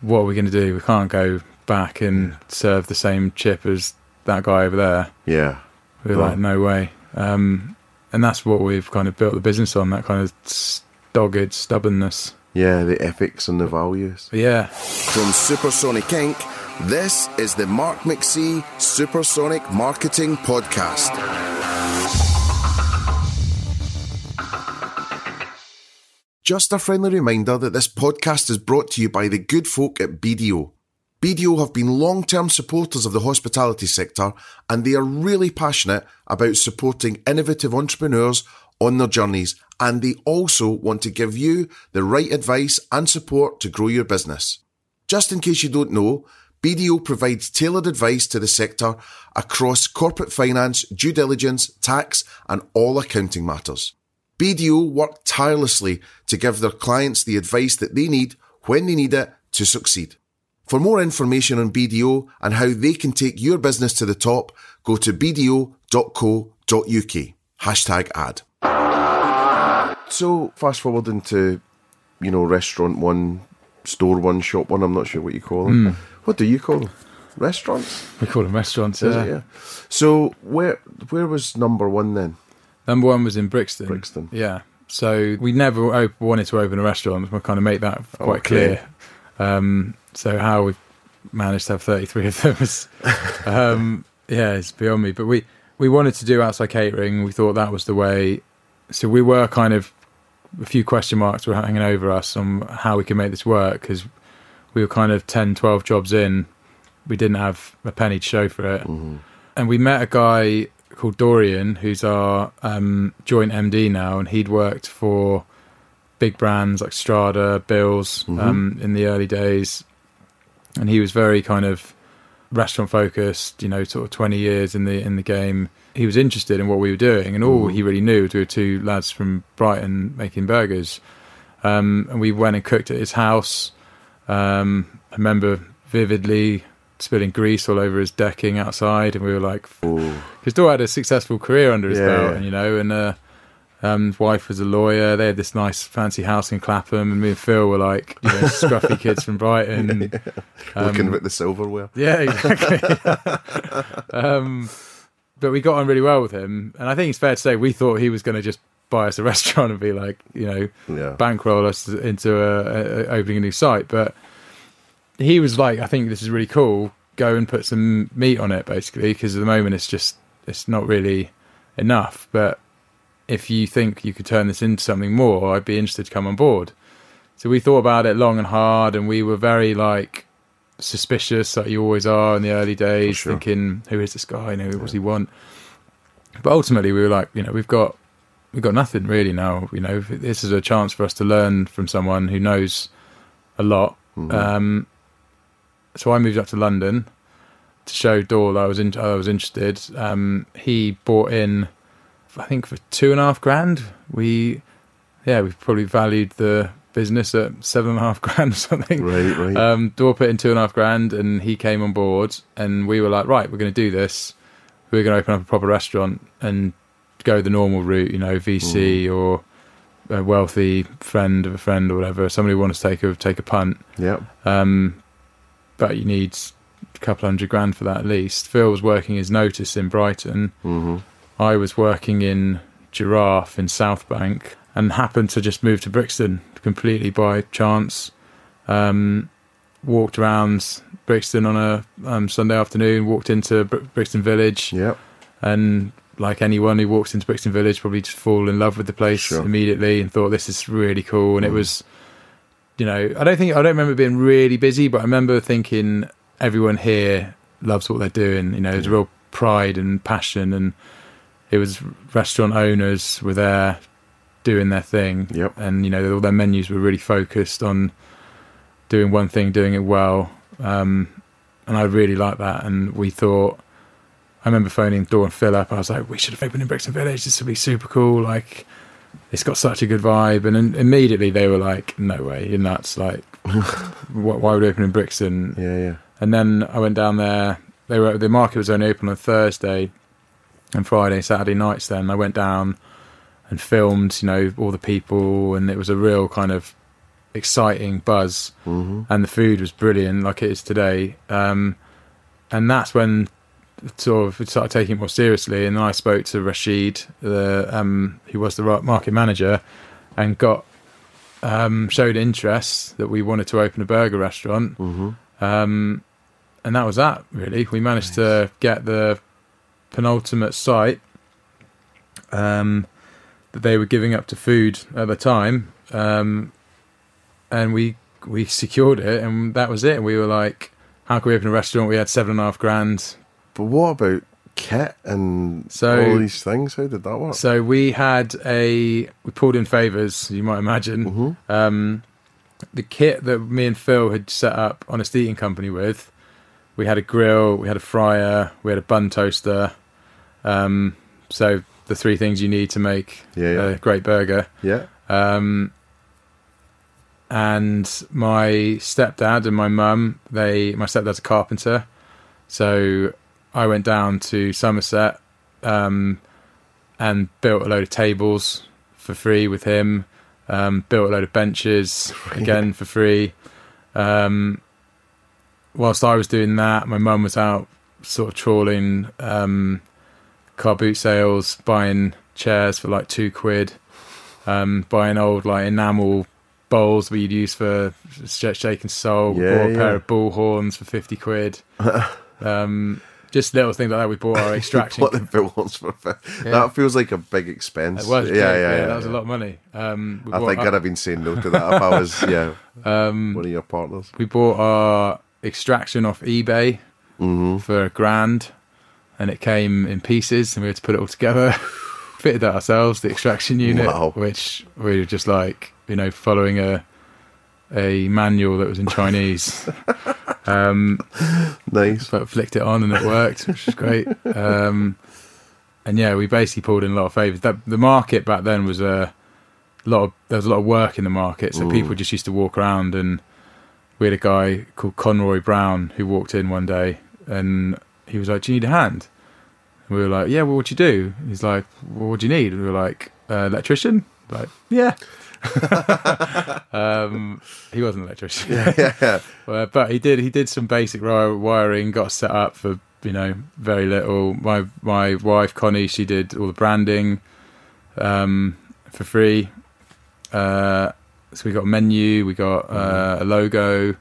Speaker 7: What are we going to do? We can't go back and serve the same chip as that guy over there.
Speaker 1: yeah,
Speaker 7: We were
Speaker 1: No.
Speaker 7: like, no way. Um, and that's what we've kind of built the business on that kind of dogged stubbornness.
Speaker 1: yeah, the ethics and the values.
Speaker 7: Yeah,
Speaker 8: From Supersonic Inc., this is the Mark McC Supersonic Marketing Podcast. Just a friendly reminder that this podcast is brought to you by the good folk at BDO. BDO have been long term supporters of the hospitality sector and they are really passionate about supporting innovative entrepreneurs on their journeys and they also want to give you the right advice and support to grow your business. Just in case you don't know, BDO provides tailored advice to the sector across corporate finance, due diligence, tax, and all accounting matters. BDO work tirelessly to give their clients the advice that they need when they need it to succeed. For more information on BDO and how they can take your business to the top, go to bdo.co.uk. Hashtag ad.
Speaker 1: So fast forward into, you know, restaurant one, store one, shop one. I'm not sure what you call them. What do you call them? Restaurants,
Speaker 7: we call them restaurants. yeah.
Speaker 1: it? Yeah. So where where was number one then?
Speaker 7: Number one was in Brixton.
Speaker 1: Brixton.
Speaker 7: Yeah. So we never op- wanted to open a restaurant. We kind of make that quite
Speaker 1: Okay.
Speaker 7: clear. Um, so how we managed to have 33 of them is, um, yeah, it's beyond me. But we, we wanted to do outside catering. We thought that was the way. So we were kind of, a few question marks were hanging over us on how we could make this work because we were kind of 10, 12 jobs in. We didn't have a penny to show for it. And we met a guy called Dorian, who's our um, joint MD now, and he'd worked for big brands like Strada, Bills um, in the early days. And he was very kind of restaurant focused, you know, sort of 20 years in the in the game. He was interested in what we were doing, and all he really knew was we were two lads from Brighton making burgers. Um, and we went and cooked at his house. Um, I remember vividly spilling grease all over his decking outside, and we were like, because Dor had a successful career under his
Speaker 1: Yeah,
Speaker 7: belt,
Speaker 1: yeah.
Speaker 7: and you know, and uh, um, his wife was a lawyer. They had this nice fancy house in Clapham, and me and Phil were like, you know, scruffy kids from Brighton.
Speaker 1: looking at the silverware.
Speaker 7: Yeah, exactly. um, but we got on really well with him, and I think it's fair to say we thought he was going to just buy us a restaurant and be like, you know,
Speaker 1: Yeah.
Speaker 7: bankroll us into a, a opening a new site. But he was like, I think this is really cool. Go and put some meat on it, basically, because at the moment it's just it's not really enough. But if you think you could turn this into something more, I'd be interested to come on board. So we thought about it long and hard, and we were very like suspicious, like you always are in the early days,
Speaker 1: sure.
Speaker 7: thinking, "Who is this guy? You know, what does he want?" But ultimately, we were like, you know, we've got we've got nothing really now. You know, this is a chance for us to learn from someone who knows a lot. Um, so I moved up to London to show that I was in, I was interested. Um, he bought in, I think, for two and a half grand. We, yeah, we probably valued the business at seven and a half grand or something.
Speaker 1: Right, right.
Speaker 7: Um, Dor put in two and a half grand, and he came on board, and we were like, right, we're going to do this. We're going to open up a proper restaurant and go the normal route, you know, VC or a wealthy friend of a friend or whatever. Somebody who wants to take a take a punt,
Speaker 1: yeah.
Speaker 7: um, but you need a couple hundred grand for that at least. Phil was working his notice in Brighton.
Speaker 1: hmm
Speaker 7: I was working in Giraffe in South Bank and happened to just move to Brixton completely by chance. Um, walked around Brixton on a um, Sunday afternoon, walked into Br- Brixton Village,
Speaker 1: Yeah.
Speaker 7: and like anyone who walks into Brixton Village, probably just fall in love with the place
Speaker 1: Sure.
Speaker 7: immediately and thought this is really cool. And it
Speaker 1: Mm.
Speaker 7: was you know, I don't think I don't remember being really busy, but I remember thinking everyone here loves what they're doing. You know, there's real pride and passion, and it was restaurant owners were there doing their thing.
Speaker 1: Yep.
Speaker 7: and you know, all their menus were really focused on doing one thing, doing it well. Um, and I really liked that. And we thought, I remember phoning Dawn and Phil. I was like, we should have opened in Brixton Village. This would be super cool. Like, it's got such a good vibe. And then immediately they were like, no way, you're. Like, why would we open in Brixton?
Speaker 1: Yeah, yeah.
Speaker 7: And then I went down there. They were the market was only open on Thursday and Friday, Saturday nights. Then I went down and filmed, you know, all the people, and it was a real kind of exciting buzz.
Speaker 1: Mm-hmm.
Speaker 7: And the food was brilliant, like it is today. Um, and that's when sort of it started taking it more seriously. And I spoke to Rashid, the um, who was the market manager, and got um, showed interest that we wanted to open a burger restaurant.
Speaker 1: Mm-hmm.
Speaker 7: Um, and that was that, really. We managed to get the penultimate site um, that they were giving up to food at the time. Um, and we we secured it, and that was it. And we were like, how can we open a restaurant? We had seven and a half grand.
Speaker 1: But what about kit and
Speaker 7: So-
Speaker 1: all these things? How did that work?
Speaker 7: So we had a we pulled in favors, you might imagine.
Speaker 1: Mm-hmm.
Speaker 7: Um, the kit that me and Phil had set up Honest Eating Company with, we had a grill, we had a fryer, we had a bun toaster. Um, so the three things you need to make
Speaker 1: Yeah, yeah.
Speaker 7: a great burger.
Speaker 1: yeah.
Speaker 7: Um, and my stepdad and my mum, they my stepdad's a carpenter, so I went down to Somerset um, and built a load of tables for free with him. Um, built a load of benches again for free. Um, whilst I was doing that, my mum was out sort of trawling um, car boot sales, buying chairs for like two quid, um, buying old like enamel bowls we would use for sh- shaking soul. We
Speaker 1: Yeah,
Speaker 7: bought a pair of bull horns for fifty quid. um, just little things like that. We bought our extraction.
Speaker 1: What the bill wants for
Speaker 7: Yeah.
Speaker 1: That feels like a big expense.
Speaker 7: It was,
Speaker 1: yeah,
Speaker 7: big,
Speaker 1: yeah, yeah,
Speaker 7: That was a lot of money. Um, we
Speaker 1: I
Speaker 7: bought
Speaker 1: think I'd have been saying no to that if I was, yeah,
Speaker 7: um,
Speaker 1: one of your partners.
Speaker 7: we bought our extraction off eBay
Speaker 1: Mm-hmm.
Speaker 7: for a grand, and it came in pieces, and we had to put it all together. Fitted that ourselves, the extraction unit,
Speaker 1: Wow.
Speaker 7: which we were just like, you know, following a a manual that was in Chinese. um,
Speaker 1: Nice.
Speaker 7: but flicked it on and it worked, which was great. Um, and yeah, we basically pulled in a lot of favors. That the market back then was a lot of there was a lot of work in the market, so people just used to walk around. And we had a guy called Conroy Brown who walked in one day, and he was like, "Do you need a hand?" And we were like, "Yeah, well, what do you do?" He's like, well, "What do you need?" And we were like, uh, "Electrician." Like, yeah. um, he wasn't an electrician.
Speaker 1: yeah.
Speaker 7: Uh, but he did he did some basic wiring, got set up for you know very little. My my wife Connie, she did all the branding um, for free. Uh, so we got a menu, we got uh, a logo,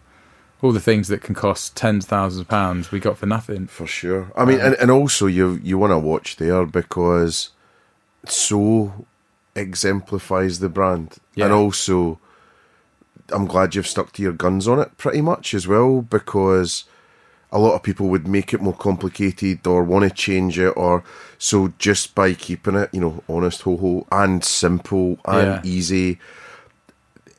Speaker 7: all the things that can cost tens of thousands of pounds. We got for nothing.
Speaker 1: For sure. I mean, and, and also you you want to watch there because it so exemplifies the brand,
Speaker 7: Yeah.
Speaker 1: and also I'm glad you've stuck to your guns on it pretty much as well because a lot of people would make it more complicated or want to change it or so just by keeping it you know honest ho ho and simple and
Speaker 7: Yeah.
Speaker 1: easy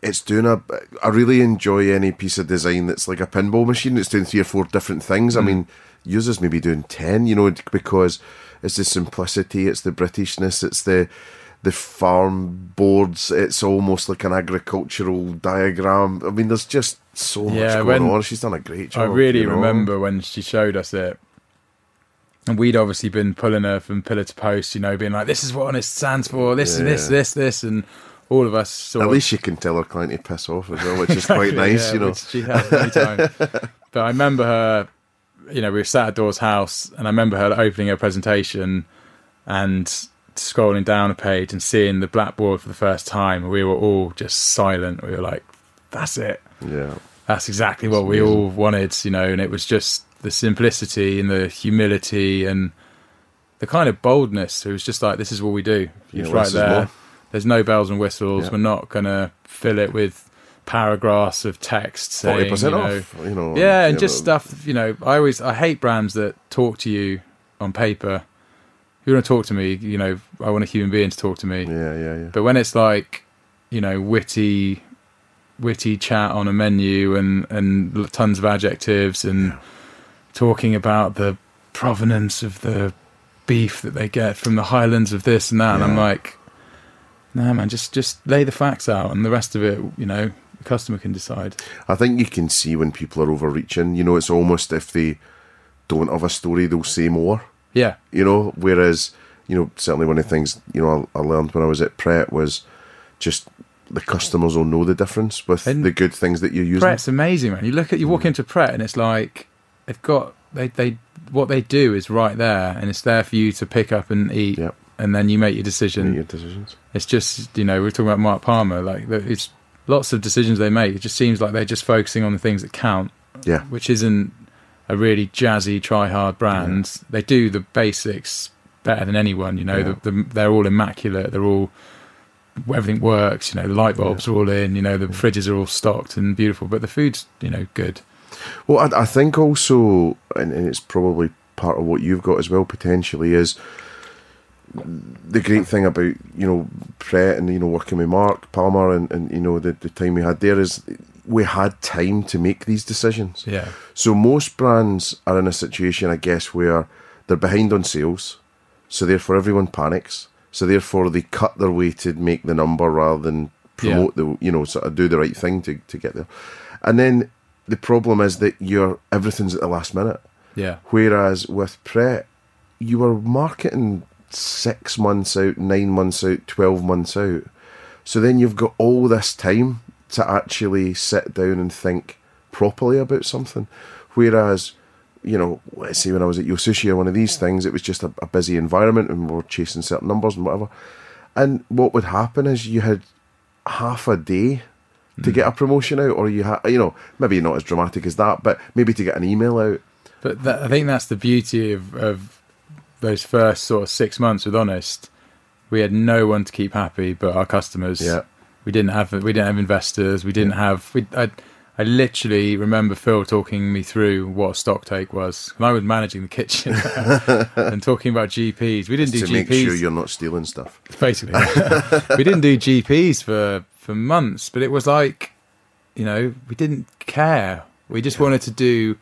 Speaker 1: it's doing a i really enjoy any piece of design that's like a pinball machine it's doing three or four different things i mm. mean users maybe doing 10 you know because it's the simplicity it's the britishness it's the the farm boards it's almost like an agricultural diagram i mean there's just so much
Speaker 7: Yeah,
Speaker 1: going
Speaker 7: when-
Speaker 1: on she's done a great job
Speaker 7: I really
Speaker 1: you know?
Speaker 7: remember when she showed us it. And we'd obviously been pulling her from pillar to post, you know, being like, "This is what honest stands for. This, this,
Speaker 1: Yeah.
Speaker 7: this, this," and all of us
Speaker 1: at least you can tell her client to piss off as well which is quite nice
Speaker 7: Yeah,
Speaker 1: you know
Speaker 7: she has any time. but I remember her, you know, we were sat at Dora's house, and I remember her opening her presentation and scrolling down a page and seeing the blackboard for the first time. We were all just silent. We were like, "That's it.
Speaker 1: yeah
Speaker 7: That's exactly what we all wanted," you know. And it was just the simplicity and the humility and the kind of boldness. It was just like, "This is what we do."
Speaker 1: Yeah,
Speaker 7: It's
Speaker 1: less
Speaker 7: right there. There's no bells and whistles.
Speaker 1: Yeah.
Speaker 7: We're not gonna fill it with paragraphs of text saying, you know,
Speaker 1: off. You know.
Speaker 7: yeah, and just
Speaker 1: know,
Speaker 7: stuff. You know, I always I hate brands that talk to you on paper. If you want to talk to me, you know, I want a human being to talk to me.
Speaker 1: Yeah, yeah, yeah.
Speaker 7: But when it's like, you know, witty, witty chat on a menu and and tons of adjectives and talking about the provenance of the beef that they get from the highlands of this and that, and I'm like, no, man, just just lay the facts out, and the rest of it, you know, the customer can decide.
Speaker 1: I think you can see when people are overreaching. You know, it's almost if they don't have a story, they'll say more.
Speaker 7: Yeah,
Speaker 1: You know, whereas you know certainly one of the things you know I, I learned when I was at Pret was just the customers will know the difference with
Speaker 7: And
Speaker 1: the good things that you're using.
Speaker 7: Pret's amazing, man. You look at you walk mm. into Pret and it's like they've got they they what they do is right there and it's there for you to pick up and eat,
Speaker 1: Yep.
Speaker 7: And then you make your decision.
Speaker 1: Make your decisions.
Speaker 7: It's just you know we we're talking about Mark Palmer, like it's lots of decisions they make. It just seems like they're just focusing on the things that count,
Speaker 1: Yeah,
Speaker 7: which isn't a really jazzy try hard brand. They do the basics better than anyone. You know,
Speaker 1: Yeah.
Speaker 7: the, the, they're all immaculate. They're all everything works. You know, the light bulbs are all in. You know, the fridges are all stocked and beautiful. But the food's you know good.
Speaker 1: Well, I, I think also, and, and it's probably part of what you've got as well potentially is the great thing about you know Pret and you know working with Mark Palmer and, and you know the, the time we had there is we had time to make these decisions.
Speaker 7: Yeah,
Speaker 1: So most brands are in a situation, I guess, where they're behind on sales, so therefore everyone panics. So therefore they cut their way to make the number rather than promote the you know sort of do the right thing to to get there. And then the problem is that you're everything's at the last minute.
Speaker 7: yeah,
Speaker 1: Whereas with Pret, you were marketing six months out, nine months out, twelve months out. So then you've got all this time to actually sit down and think properly about something. Whereas, you know, let's say when I was at YO! Sushi or one of these things, it was just a, a busy environment and we were chasing certain numbers and whatever. And what would happen is you had half a day to hmm. get a promotion out, or you had, you know, maybe not as dramatic as that, but maybe to get an email out.
Speaker 7: but that, I think that's the beauty of of those first sort of six months with Honest. We had no one to keep happy but our customers.
Speaker 1: Yeah.
Speaker 7: we didn't have we didn't have investors. We didn't have. We, I, I literally remember Phil talking me through what a stock take was, and I was managing the kitchen and talking about GPs. We didn't do GPs.
Speaker 1: to
Speaker 7: GPs
Speaker 1: make sure you're not stealing stuff.
Speaker 7: basically. we didn't do GPs for for months, but it was like, you know, we didn't care. We just wanted to do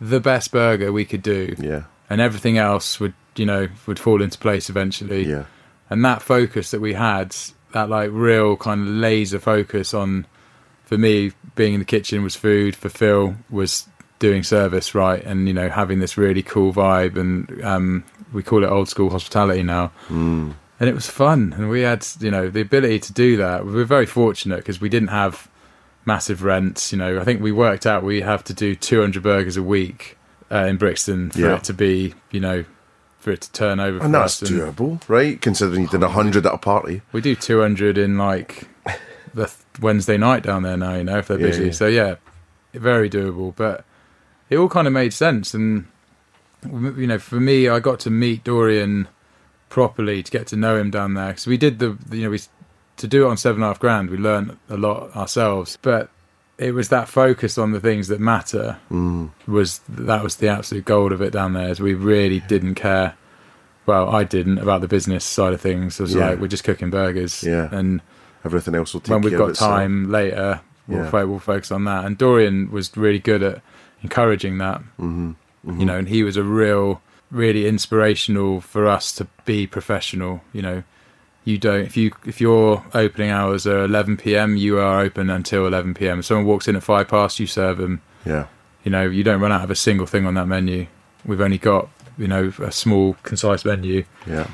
Speaker 7: the best burger we could do,
Speaker 1: Yeah,
Speaker 7: and everything else would, you know, would fall into place eventually.
Speaker 1: yeah,
Speaker 7: And that focus that we had, that like real kind of laser focus on, for me, being in the kitchen was food. For Phil was doing service right, and you know, having this really cool vibe, and um, we call it old school hospitality now and it was fun and we had you know the ability to do that we were very fortunate because we didn't have massive rents you know i think we worked out we have to do 200 burgers a week uh, in brixton for
Speaker 1: Yeah.
Speaker 7: it to be you know for it to turn over
Speaker 1: and that's
Speaker 7: and
Speaker 1: doable, right? Considering you did a hundred at a party.
Speaker 7: we do 200 in like the th- wednesday night down there now you know if they're
Speaker 1: Yeah,
Speaker 7: busy
Speaker 1: yeah.
Speaker 7: so yeah very doable but it all kind of made sense and you know for me i got to meet dorian properly to get to know him down there because we did the you know we to do it on seven and a half grand we learned a lot ourselves but it was that focus on the things that matter
Speaker 1: Mm.
Speaker 7: was that was the absolute gold of it down there is we really didn't care well i didn't about the business side of things I was
Speaker 1: Yeah.
Speaker 7: like we're just cooking burgers
Speaker 1: Yeah.
Speaker 7: and
Speaker 1: Everything else will take
Speaker 7: when we've got time later we'll,
Speaker 1: Yeah.
Speaker 7: we'll focus on that and dorian was really good at encouraging that
Speaker 1: Mm-hmm.
Speaker 7: you know and he was a real really inspirational for us to be professional you know you don't if you if your opening hours are 11 p.m you are open until 11 p.m if someone walks in at five past you serve them.
Speaker 1: Yeah,
Speaker 7: you know you don't run out of a single thing on that menu. We've only got you know a small concise menu.
Speaker 1: Yeah,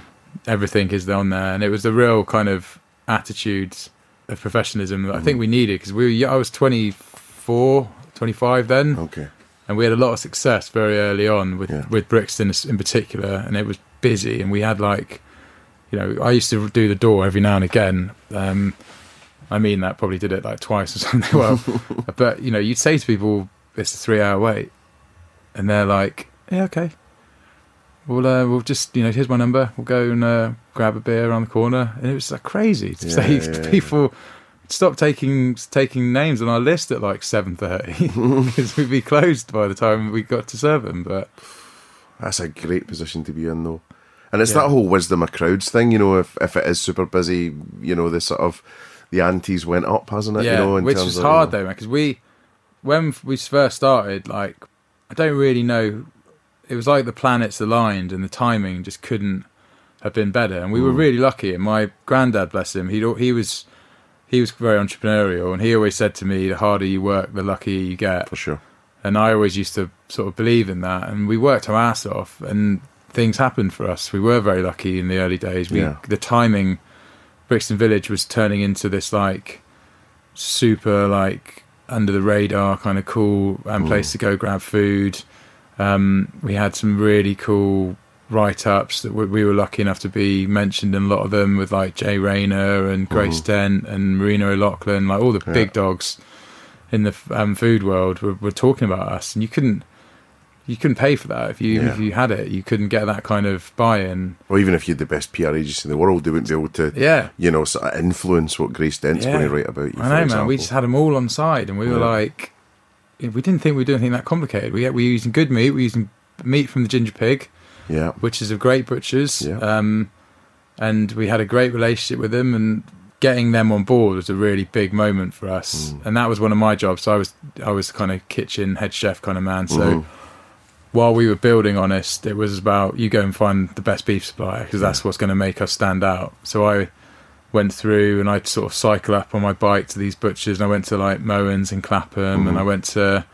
Speaker 7: everything is on there. And it was the real kind of attitudes of professionalism that i think mm-hmm. we needed because we were, i was 24 25 then.
Speaker 1: Okay,
Speaker 7: and we had a lot of success very early on with
Speaker 1: Yeah.
Speaker 7: with Brixton in particular, and it was busy, and we had like, you know, I used to do the door every now and again. Um, I mean, that probably did it like twice or something. Well, but you know, you'd say to people, "It's a three-hour wait," and they're like, "Yeah, okay." We'll uh, we'll just you know here's my number. We'll go and uh, grab a beer around the corner, and it was like crazy to
Speaker 1: Yeah,
Speaker 7: say
Speaker 1: yeah,
Speaker 7: to
Speaker 1: yeah.
Speaker 7: people, stop taking taking names on our list at like seven thirty because we'd be closed by the time we got to serve them. But
Speaker 1: That's a great position to be in, though. And it's
Speaker 7: Yeah.
Speaker 1: that whole wisdom of crowds thing, you know. If if it is super busy, you know, the sort of the antes went up, hasn't it?
Speaker 7: yeah,
Speaker 1: you know, in
Speaker 7: which
Speaker 1: of,
Speaker 7: hard though, man, because we when we first started, like I don't really know. It was like the planets aligned and the timing just couldn't have been better. And we
Speaker 1: Mm.
Speaker 7: were really lucky. And my granddad, bless him, he he was he was very entrepreneurial, and he always said to me, "The harder you work, the luckier you get."
Speaker 1: for sure.
Speaker 7: and I always used to sort of believe in that. And we worked our ass off, and things happened for us. We were very lucky in the early days. We
Speaker 1: Yeah.
Speaker 7: the timing, Brixton Village was turning into this like super like under the radar kind of cool um, place to go grab food. Um, we had some really cool write ups that we, we were lucky enough to be mentioned in a lot of them with like Jay Rayner and Grace Dent and Marina O'Loughlin, like all the big dogs in the um, food world were, were talking about us, and you couldn't you couldn't pay for that if you
Speaker 1: Yeah.
Speaker 7: if you had it. You couldn't get that kind of buy-in.
Speaker 1: Or even if you had the best PR agency in the world, they wouldn't be able to,
Speaker 7: Yeah.
Speaker 1: you know, sort of influence what Grace Dent's
Speaker 7: Yeah.
Speaker 1: going to write about you.
Speaker 7: I know, man. We just had them all on side, and we were like, we didn't think we were doing anything that complicated. We we were using good meat. We were using meat from the Ginger Pig,
Speaker 1: yeah,
Speaker 7: which is a great butchers.
Speaker 1: Yeah.
Speaker 7: Um, and we had a great relationship with them, and getting them on board was a really big moment for us.
Speaker 1: Mm.
Speaker 7: And that was one of my jobs. So I was I was kind of kitchen head chef kind of man. So.
Speaker 1: Mhm.
Speaker 7: While we were building Honest, it was about you go and find the best beef supplier because that's what's going to make us stand out. So I went through and I'd sort of cycle up on my bike to these butchers and I went to like Moen's and Clapham and I mm-hmm. went to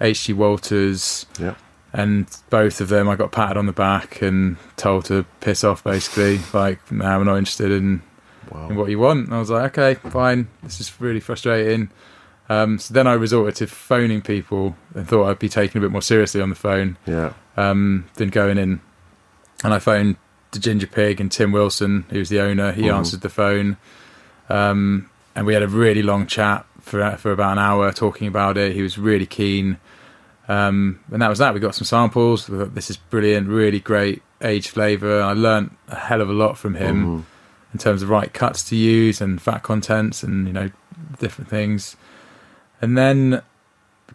Speaker 7: HG Walters
Speaker 1: yeah.
Speaker 7: and both of them I got patted on the back and told to piss off basically like now we're not interested in,
Speaker 1: Wow.
Speaker 7: in what you want and I was like okay fine this is really frustrating um, so then I resorted to phoning people and thought I'd be taken a bit more seriously on the phone
Speaker 1: Yeah.
Speaker 7: um, than going in. And I phoned the Ginger Pig and Tim Wilson, who's the owner. He answered the phone, um, and we had a really long chat for for about an hour talking about it. He was really keen, um, and that was that. We got some samples. We thought, this is brilliant, really great aged flavour. I learnt a hell of a lot from him
Speaker 1: Mhm.
Speaker 7: in terms of right cuts to use and fat contents and you know different things. And then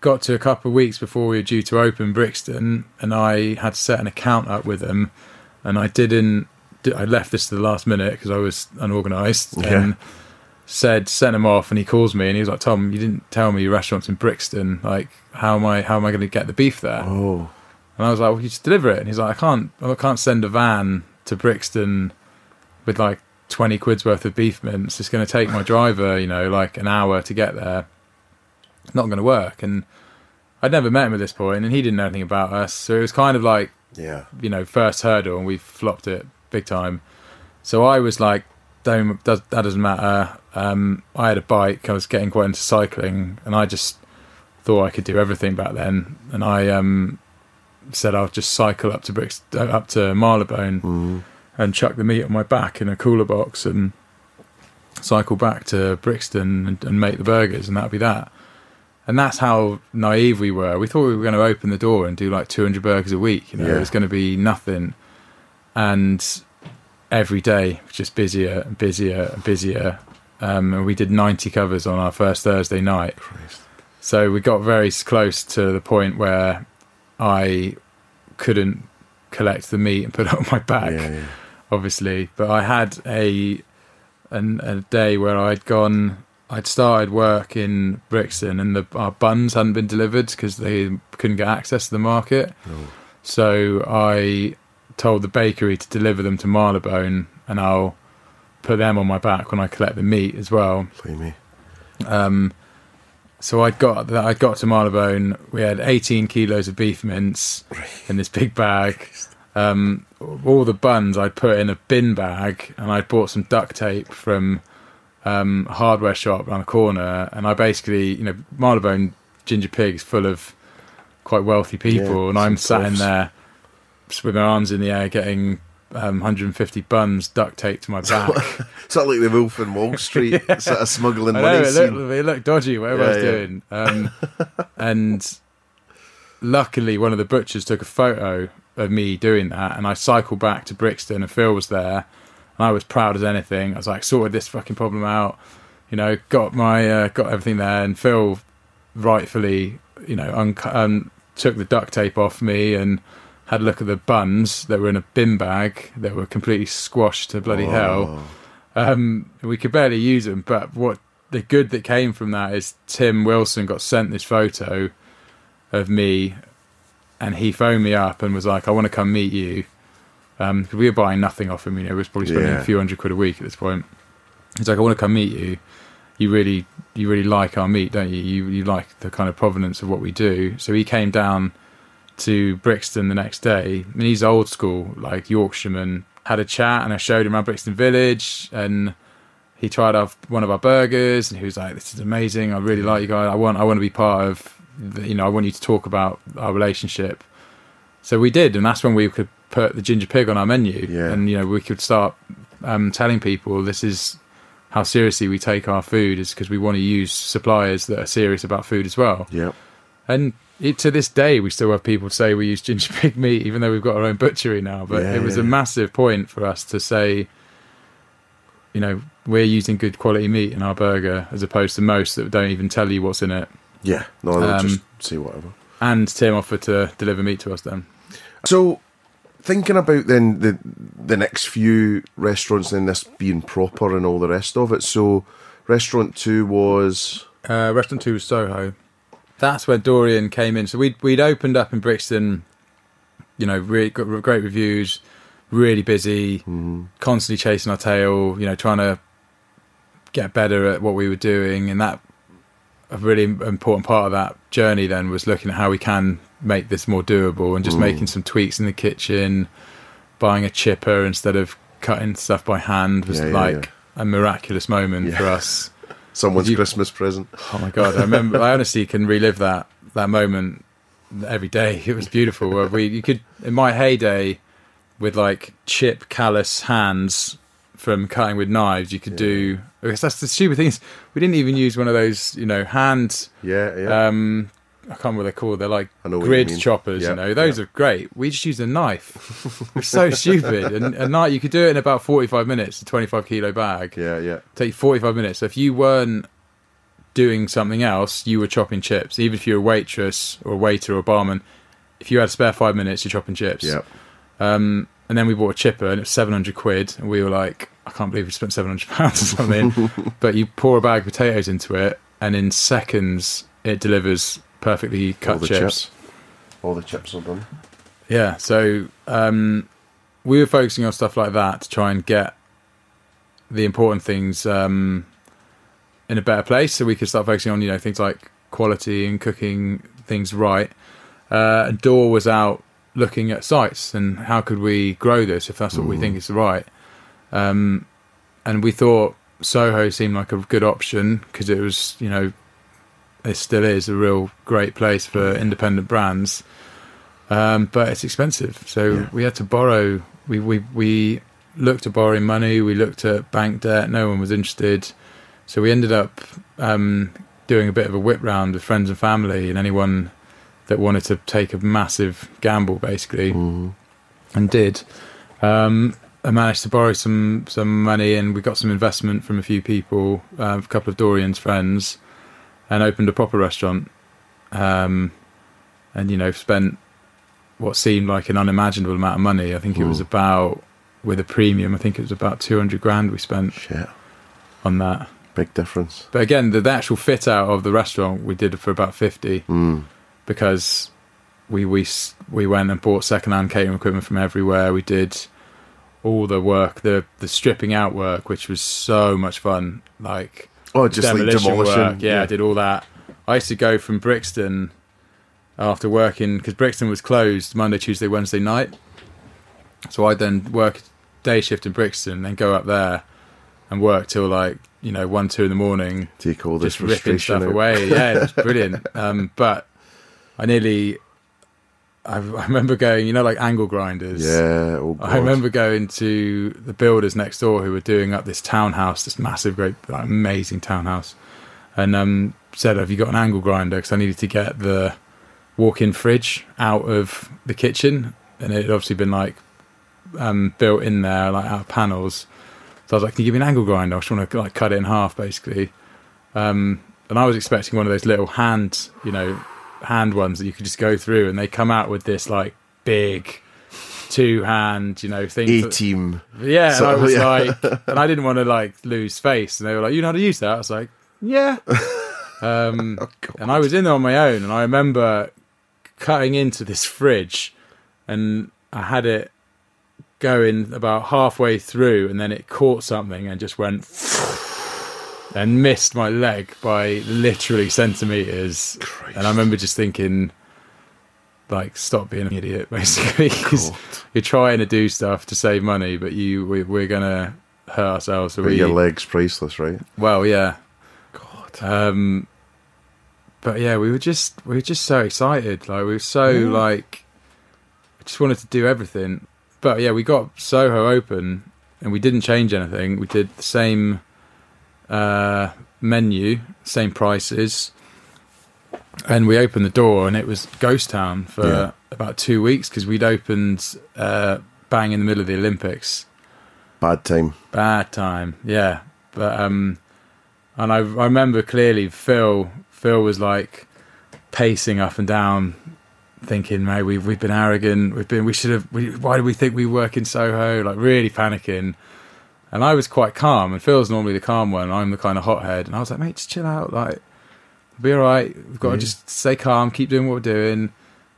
Speaker 7: got to a couple of weeks before we were due to open Brixton, and I had to set an account up with them, and I didn't. I left this to the last minute because I was unorganised
Speaker 1: Yeah.
Speaker 7: and said sent him off, and he calls me and he was like, "Tom, you didn't tell me your restaurant's in Brixton. Like, how am I? How am I going to get the beef there?"
Speaker 1: Oh,
Speaker 7: And I was like, well, you just deliver it. And he's like, I can't, I can't send a van to Brixton with like 20 quid's worth of beef mince. It's going to take my driver, you know, like an hour to get there. It's not going to work. And I'd never met him at this point and he didn't know anything about us. So it was kind of like,
Speaker 1: yeah.
Speaker 7: you know, first hurdle and we flopped it big time. So I was like, don't, does, that doesn't matter. Um, I had a bike. I was getting quite into cycling and I just thought I could do everything back then. And I, um, said I'll just cycle up to Brix, uh, up to Marylebone
Speaker 1: Mm-hmm.
Speaker 7: and chuck the meat on my back in a cooler box and cycle back to Brixton and, and make the burgers, and that'll be that. And that's how naive we were. We thought we were going to open the door and do like 200 burgers a week. You know,
Speaker 1: Yeah.
Speaker 7: it was going to be nothing. And every day, just busier and busier and busier. Um, and we did 90 covers on our first Thursday night. So we got very close to the point where I couldn't collect the meat and put it on my back,
Speaker 1: Yeah, yeah.
Speaker 7: obviously. But I had a an, a day where I'd gone, I'd started work in Brixton, and the our buns hadn't been delivered because they couldn't get access to the market. So I told the bakery to deliver them to Marylebone, and I'll put them on my back when I collect the meat as well.
Speaker 1: Play.
Speaker 7: Um, so I got I got to Marylebone. We had 18 kilos of beef mince in this big bag. Um, all the buns I'd put in a bin bag, and I'd bought some duct tape from um, hardware shop around the corner. And I basically, you know, Marylebone Ginger Pig is full of quite wealthy people,
Speaker 1: Yeah,
Speaker 7: and I'm sat in there with my arms in the air, getting um, 150 buns duct taped to my back.
Speaker 1: it's not like the Wolf in Wall Street, sort of smuggling
Speaker 7: I
Speaker 1: money
Speaker 7: know, it looked, it looked dodgy, whatever I was
Speaker 1: Yeah, yeah.
Speaker 7: doing. Um, and luckily, one of the butchers took a photo of me doing that, and I cycled back to Brixton, and Phil was there, and I was proud as anything. I was like, sorted this fucking problem out. You know, got my uh, got everything there, and Phil rightfully, you know, un- um, took the duct tape off me and had a look at the buns that were in a bin bag that were completely squashed to bloody hell. Um, we could barely use them, but what the good that came from that is Tim Wilson got sent this photo of me, and he phoned me up and was like, "I want to come meet you." Um, we were buying nothing off him, you know, we was probably spending
Speaker 1: Yeah.
Speaker 7: a few hundred quid a week at this point. He's like, "I want to come meet you. You really, you really like our meat, don't you? You, you like the kind of provenance of what we do." So he came down to Brixton the next day. I mean, he's old school, like Yorkshireman. Had a chat, and I showed him around Brixton Village, and he tried our, one of our burgers, and he was like, "This is amazing. I really like you guys. I want, I want to be part of. The, you know, I want you to talk about our relationship." So we did, and that's when we could put the ginger pig on our menu,
Speaker 1: Yeah.
Speaker 7: and you know, we could start um, telling people this is how seriously we take our food, is because we want to use suppliers that are serious about food as well.
Speaker 1: Yep.
Speaker 7: And it, to this day, we still have people say we use ginger pig meat, even though we've got our own butchery now. But
Speaker 1: Yeah,
Speaker 7: it was
Speaker 1: yeah,
Speaker 7: a massive point for us to say, you know, we're using good quality meat in our burger, as opposed to most that don't even tell you what's in it.
Speaker 1: Yeah. No, they'll
Speaker 7: Um,
Speaker 1: just say whatever.
Speaker 7: And Tim offered to deliver meat to us then.
Speaker 1: So, thinking about then the the next few restaurants, then this being proper and all the rest of it. So, restaurant two was
Speaker 7: Uh, restaurant two was Soho. That's where Dorian came in. So we'd we'd opened up in Brixton. You know, really got great reviews, really busy, constantly chasing our tail. You know, trying to get better at what we were doing, and that a really important part of that journey then was looking at how we can make this more doable and just making some tweaks in the kitchen, buying a chipper instead of cutting stuff by hand was
Speaker 1: Yeah, yeah,
Speaker 7: like a miraculous moment
Speaker 1: Yeah.
Speaker 7: for us.
Speaker 1: someone's
Speaker 7: You-
Speaker 1: Christmas present.
Speaker 7: Oh my god! I remember. I honestly can relive that that moment every day. It was beautiful. Where we you could in my heyday with like chip callous hands from cutting with knives. You could do. I guess that's the stupid thing is we didn't even use one of those you know hand.
Speaker 1: Yeah, yeah.
Speaker 7: Um, I can't remember what they're called. They're like
Speaker 1: what you
Speaker 7: grid choppers.
Speaker 1: Yep,
Speaker 7: You know, those
Speaker 1: yep.
Speaker 7: are great. We just used a knife. so stupid. And a knife you could do it in about forty five minutes. A twenty five kilo bag
Speaker 1: yeah, yeah.
Speaker 7: take 45 minutes. So if you weren't doing something else, you were chopping chips. Even if you're a waitress or a waiter or a barman, if you had spare five minutes, you're chopping chips.
Speaker 1: Yeah.
Speaker 7: Um, and then we bought a chipper and it was 700 quid. And we were like, I can't believe we spent 700 pounds or something. but you pour a bag of potatoes into it and in seconds it delivers perfectly
Speaker 1: All
Speaker 7: cut
Speaker 1: the
Speaker 7: chips.
Speaker 1: chips. All the chips are done.
Speaker 7: Yeah, so um, we were focusing on stuff like that to try and get the important things um, in a better place, so we could start focusing on you know things like quality and cooking things right. Uh, and Dor was out looking at sites and how could we grow this if that's what we think is right. Um, and we thought Soho seemed like a good option because it was you know it still is a real great place for independent brands um, but it's expensive. So
Speaker 1: Yeah.
Speaker 7: we had to borrow. We, we we looked at borrowing money. We looked at bank debt. No one was interested. So we ended up um, doing a bit of a whip round with friends and family and anyone that wanted to take a massive gamble, basically, and did. Um, I managed to borrow some some money, and we got some investment from a few people, uh, a couple of Dorian's friends, and opened a proper restaurant. Um, and you know, spent what seemed like an unimaginable amount of money. I think it was about with a premium. I think it was about two hundred grand we spent
Speaker 1: Shit.
Speaker 7: on that.
Speaker 1: Big difference.
Speaker 7: But again, the, the actual fit out of the restaurant we did for about fifty
Speaker 1: Mm.
Speaker 7: because we we we went and bought second hand catering equipment from everywhere. We did all the work, the the stripping out work, which was so much fun. Like
Speaker 1: Oh, just like
Speaker 7: demolition work. Yeah, I did all that. I used to go from Brixton after working because Brixton was closed Monday, Tuesday, Wednesday night. So I'd then work day shift in Brixton, then go up there and work till like you know one, two in the morning,
Speaker 1: Take all this
Speaker 7: just ripping stuff
Speaker 1: out.
Speaker 7: away. Yeah, it was brilliant. um, but I nearly, I, I remember going, you know, like angle grinders.
Speaker 1: Yeah. Oh,
Speaker 7: I remember going to the builders next door who were doing up this townhouse, this massive, great, like, amazing townhouse, and um, said, "Have you got an angle grinder?" Because I needed to get the walk-in fridge out of the kitchen, and it had obviously been like um, built in there, like out of panels. So I was like, "Can you give me an angle grinder?" I just want to like cut it in half, basically. Um, and I was expecting one of those little hand, you know, hand ones that you could just go through, and they come out with this like big two hand, you know, thing.
Speaker 1: A team.
Speaker 7: yeah, and I was
Speaker 1: yeah.
Speaker 7: like, and I didn't want to like lose face, and they were like, "You know how to use that?" I was like, "Yeah." Um,
Speaker 1: Oh,
Speaker 7: and I was in there on my own, and I remember cutting into this fridge, and I had it going about halfway through, and then it caught something and just went and missed my leg by literally centimeters. And I remember just thinking, like, stop being an idiot, basically. 'cause you're trying to do stuff to save money, but you we, we're gonna hurt ourselves. So
Speaker 1: But
Speaker 7: we,
Speaker 1: your leg's priceless, right?
Speaker 7: well, yeah.
Speaker 1: God.
Speaker 7: Um, but yeah, we were just we were just so excited. Like we were so like, we just wanted to do everything. But yeah, we got Soho open, and we didn't change anything. We did the same uh, menu, same prices, and we opened the door, and it was ghost town for
Speaker 1: Yeah.
Speaker 7: about two weeks because we'd opened uh, bang in the middle of the Olympics.
Speaker 1: Bad time.
Speaker 7: Bad time, yeah. But um, and I I remember clearly Phil Phil was like pacing up and down, thinking, "Mate, we've we've been arrogant. We've been we should have. We, why do we think we work in Soho? Like really panicking." And I was quite calm, and Phil's normally the calm one. I'm the kind of hothead, and I was like, "Mate, just chill out. Like, be all right. We've got to just stay calm, keep doing what we're doing."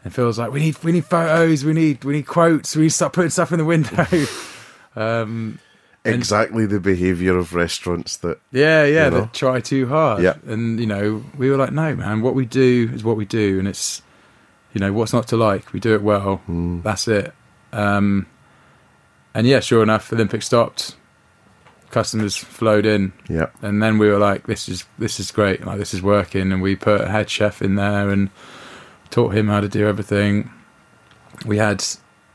Speaker 7: And Phil's like, "We need we need photos. We need we need quotes. We need to start putting stuff in the window." um, And-
Speaker 1: Exactly the behaviour of restaurants that
Speaker 7: Yeah, yeah,
Speaker 1: You know?
Speaker 7: they try too hard.
Speaker 1: Yeah.
Speaker 7: And, you know, we were like, no, man, what we do is what we do. And it's, you know, what's not to like? We do it well.
Speaker 1: Hmm.
Speaker 7: That's it. Um, and yeah, sure enough, Olympic stopped. Customers flowed in.
Speaker 1: yeah.
Speaker 7: And then we were like, this is, this is great. Like, this is working. And we put a head chef in there and taught him how to do everything. We had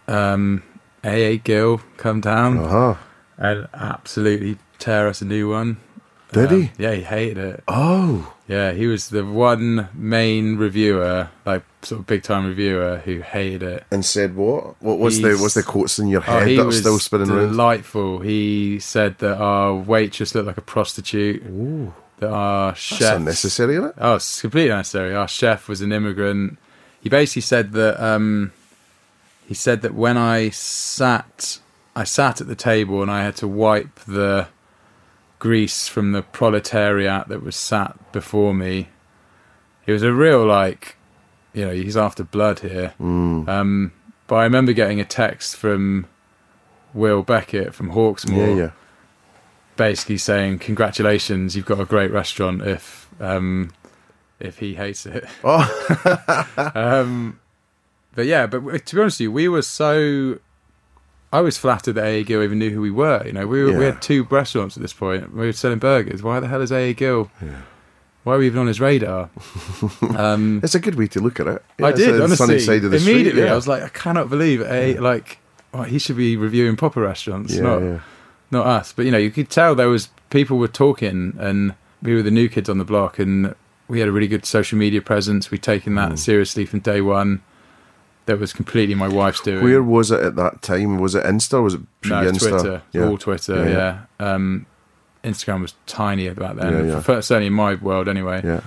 Speaker 7: um, AA Gill come down
Speaker 1: Uh-huh.
Speaker 7: and absolutely tear us a new one.
Speaker 1: Did
Speaker 7: Um,
Speaker 1: he?
Speaker 7: Yeah, he hated it.
Speaker 1: Oh.
Speaker 7: Yeah, he was the one main reviewer, like sort of big time reviewer, who hated it.
Speaker 1: And said what? What was the
Speaker 7: He's-
Speaker 1: what's the quotes in your
Speaker 7: Oh,
Speaker 1: head
Speaker 7: he
Speaker 1: that
Speaker 7: was
Speaker 1: still spinning around?
Speaker 7: delightful. He said that our waitress looked like a prostitute.
Speaker 1: Ooh,
Speaker 7: That our
Speaker 1: that's
Speaker 7: chef,
Speaker 1: unnecessary, isn't it?
Speaker 7: oh, it's completely unnecessary. Our chef was an immigrant. He basically said that um, he said that when I sat, I sat at the table and I had to wipe the grease from the proletariat that was sat before me. It was a real like, you know, he's after blood here.
Speaker 1: Mm.
Speaker 7: Um, but I remember getting a text from Will Beckett from Hawksmoor
Speaker 1: Yeah, yeah.
Speaker 7: basically saying congratulations you've got a great restaurant if um if he hates it
Speaker 1: Oh,
Speaker 7: um but yeah but to be honest with you we were so I was flattered that AA Gill even knew who we were. You know, we were, we had two restaurants at this point. We were selling burgers. Why the hell is AA Gill? Why are we even on his radar? um,
Speaker 1: it's a good way to look at it. Yeah,
Speaker 7: I did honestly.
Speaker 1: sunny side of the
Speaker 7: immediately,
Speaker 1: street. Yeah.
Speaker 7: I was like, I cannot believe a like oh, he should be reviewing proper restaurants,
Speaker 1: yeah,
Speaker 7: not
Speaker 1: yeah.
Speaker 7: not us. But you know, you could tell there was people were talking, and we were the new kids on the block, and we had a really good social media presence. We'd taken
Speaker 1: Mm.
Speaker 7: that seriously from day one. That was completely my wife's doing.
Speaker 1: Where was it at that time? Was it Insta? Was it
Speaker 7: no,
Speaker 1: pre-Insta?
Speaker 7: Twitter,
Speaker 1: Yeah.
Speaker 7: all Twitter.
Speaker 1: Yeah,
Speaker 7: Yeah, Um, Instagram was tiny back then.
Speaker 1: Yeah, yeah.
Speaker 7: F- Certainly in my world, anyway.
Speaker 1: yeah.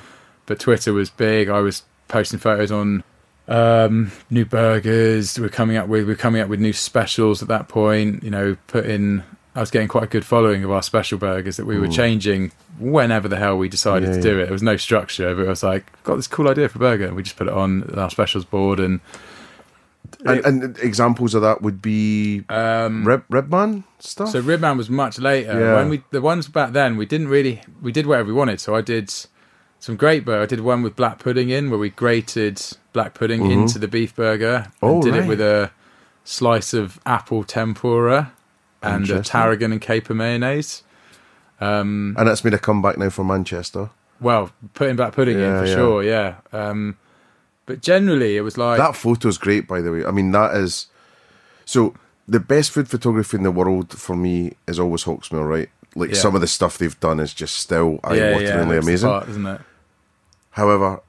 Speaker 7: But Twitter was big. I was posting photos on um, new burgers. We're coming up with we're coming up with new specials at that point. You know, putting. I was getting quite a good following of our special burgers that we were changing whenever the hell we decided
Speaker 1: Yeah,
Speaker 7: to do it. There was no structure, but it was like got this cool idea for a burger, and we just put it on our specials board. And
Speaker 1: And, and examples of that would be
Speaker 7: um,
Speaker 1: Rib Ribman stuff.
Speaker 7: So Ribman was much later.
Speaker 1: Yeah.
Speaker 7: When we the ones back then, we didn't really we did whatever we wanted. So I did some great burger. I did one with black pudding in, where we grated black pudding into the beef burger and
Speaker 1: Mm-hmm. Oh,
Speaker 7: did
Speaker 1: right.
Speaker 7: it with a slice of apple tempura and a tarragon and caper mayonnaise.
Speaker 1: Um, and it's made a comeback now for Manchester.
Speaker 7: Well, putting black pudding
Speaker 1: Yeah,
Speaker 7: in for
Speaker 1: yeah.
Speaker 7: sure, yeah. Um, but generally, it was like
Speaker 1: That photo's great, by the way. I mean, that is so. The best food photography in the world for me is always Hawksmoor, right? Like
Speaker 7: Yeah.
Speaker 1: some of the stuff they've done is just still
Speaker 7: yeah, yeah,
Speaker 1: eye-wateringly
Speaker 7: that's the
Speaker 1: amazing.
Speaker 7: part, isn't it?
Speaker 1: However,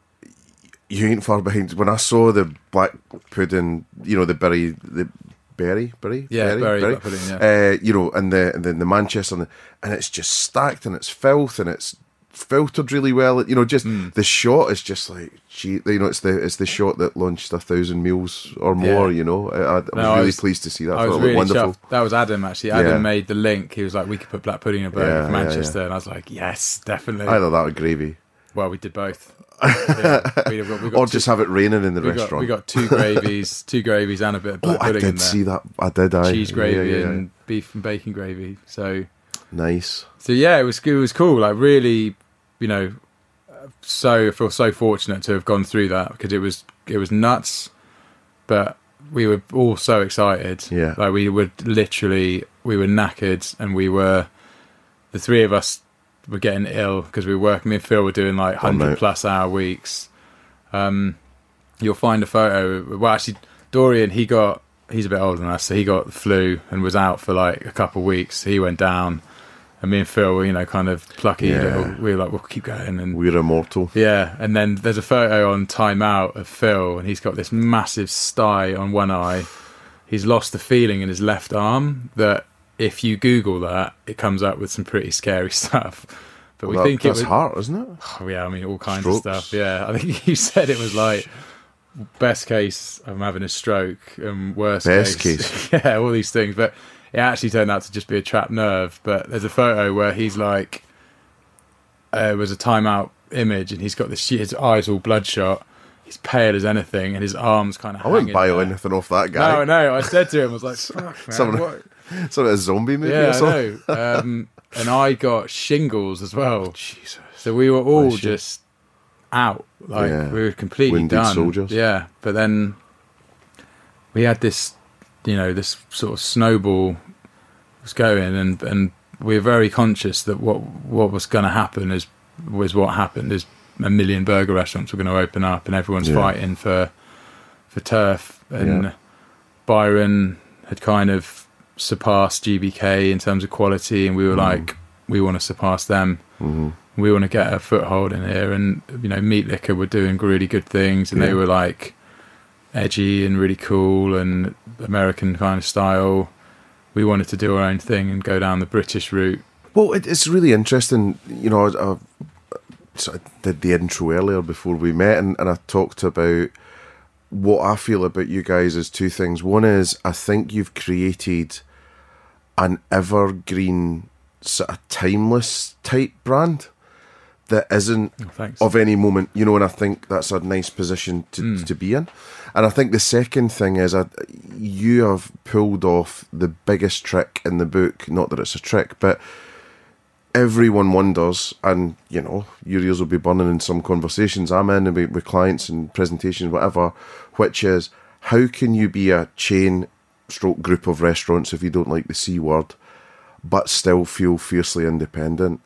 Speaker 1: you ain't far behind. When I saw the black pudding, you know, the berry, the Berry, Berry,
Speaker 7: Yeah, Bury black pudding, yeah.
Speaker 1: Uh, you know, and the and then the Manchester, and, the, and it's just stacked and it's filth and it's filtered really well. You know, just
Speaker 7: Hmm.
Speaker 1: the shot is just like, gee, you know, it's the it's the shot that launched a thousand meals or more.
Speaker 7: Yeah.
Speaker 1: You know, I, I, I was
Speaker 7: No, I
Speaker 1: really
Speaker 7: was-
Speaker 1: pleased to see that.
Speaker 7: I
Speaker 1: I
Speaker 7: was really
Speaker 1: wonderful.
Speaker 7: chuffed. That was Adam actually. Adam
Speaker 1: Yeah.
Speaker 7: made the link. He was like, "We could put black pudding in a burger
Speaker 1: Yeah,
Speaker 7: for Manchester," and I was like, "Yes, definitely."
Speaker 1: Either that or gravy,
Speaker 7: Well, we did both. We, we got, got
Speaker 1: or
Speaker 7: two-
Speaker 1: just have it raining in the
Speaker 7: we got,
Speaker 1: restaurant.
Speaker 7: we got two gravies, two gravies, and a bit of
Speaker 1: oh,
Speaker 7: black
Speaker 1: I
Speaker 7: pudding in
Speaker 1: did
Speaker 7: there.
Speaker 1: see that. I did. I
Speaker 7: Cheese gravy and beef and bacon gravy. So,
Speaker 1: nice.
Speaker 7: so yeah, it was it was cool. Like really, you know, so I feel so fortunate to have gone through that because it was it was nuts, but we were all so excited.
Speaker 1: Yeah.
Speaker 7: like we were literally we were knackered and we were the three of us were getting ill because we were working. Me and Phil were doing like
Speaker 1: Oh,
Speaker 7: hundred plus hour weeks. Um, you'll find a photo. Well, actually, Dorian he got he's a bit older than us, so he got the flu and was out for like a couple of weeks. He went down, and me and Phil were you know kind of plucky.
Speaker 1: Yeah.
Speaker 7: Little, we were like, we'll keep going and.
Speaker 1: We're immortal.
Speaker 7: yeah, and then there's a photo on Time Out of Phil, and he's got this massive sty on one eye. He's lost the feeling in his left arm. That if you Google that, it comes up with some pretty scary stuff. But we
Speaker 1: That-
Speaker 7: think it was,
Speaker 1: heart, isn't it?
Speaker 7: Oh, yeah, I mean, all kinds
Speaker 1: Strokes.
Speaker 7: of stuff. Yeah, I think you said it was like best case I'm having a stroke and worst
Speaker 1: Best
Speaker 7: case, yeah, all these things. But it actually turned out to just be a trapped nerve. But there's a photo where he's like, uh, it was a Time Out image, and he's got this his eyes all bloodshot. He's pale as anything, and his arms kind of.
Speaker 1: I wouldn't buy anything off that guy.
Speaker 7: No, no. I said to him, I was like, "Fuck, man,
Speaker 1: Someone-
Speaker 7: what?"
Speaker 1: Sort of a zombie movie or
Speaker 7: Yeah, I know. Um, and I got shingles as well. Jesus. So we were all
Speaker 1: you.
Speaker 7: just out. Like
Speaker 1: Yeah.
Speaker 7: we were completely
Speaker 1: Wounded
Speaker 7: done.
Speaker 1: soldiers.
Speaker 7: Yeah. But then we had this, you know, this sort of snowball was going, and and we were very conscious that what what was going to happen is was what happened. Is a million burger restaurants were going to open up, and everyone's
Speaker 1: Yeah.
Speaker 7: fighting for for turf. And
Speaker 1: Yeah.
Speaker 7: Byron had kind of surpassed GBK in terms of quality, and we were
Speaker 1: Mm-hmm.
Speaker 7: like, we want to surpass them. We want to get a foothold in here, and you know, Meat Liquor were doing really good things, and they were like edgy and really cool and American kind of style. We wanted to do our own thing and go down the British route.
Speaker 1: Well, it, it's really interesting. You know, I, I did the intro earlier before we met, and, and I talked about what I feel about you guys is two things. One is I think you've created an evergreen, sort of timeless type brand that isn't
Speaker 7: Oh,
Speaker 1: of any moment, you know, and I think that's a nice position to,
Speaker 7: Hmm.
Speaker 1: to be in. And I think the second thing is that you have pulled off the biggest trick in the book. Not that it's a trick, but everyone wonders, and you know, your ears will be burning in some conversations I'm in with, with clients and presentations, whatever, which is how can you be a chain stroke group of restaurants if you don't like the C word, but still feel fiercely independent?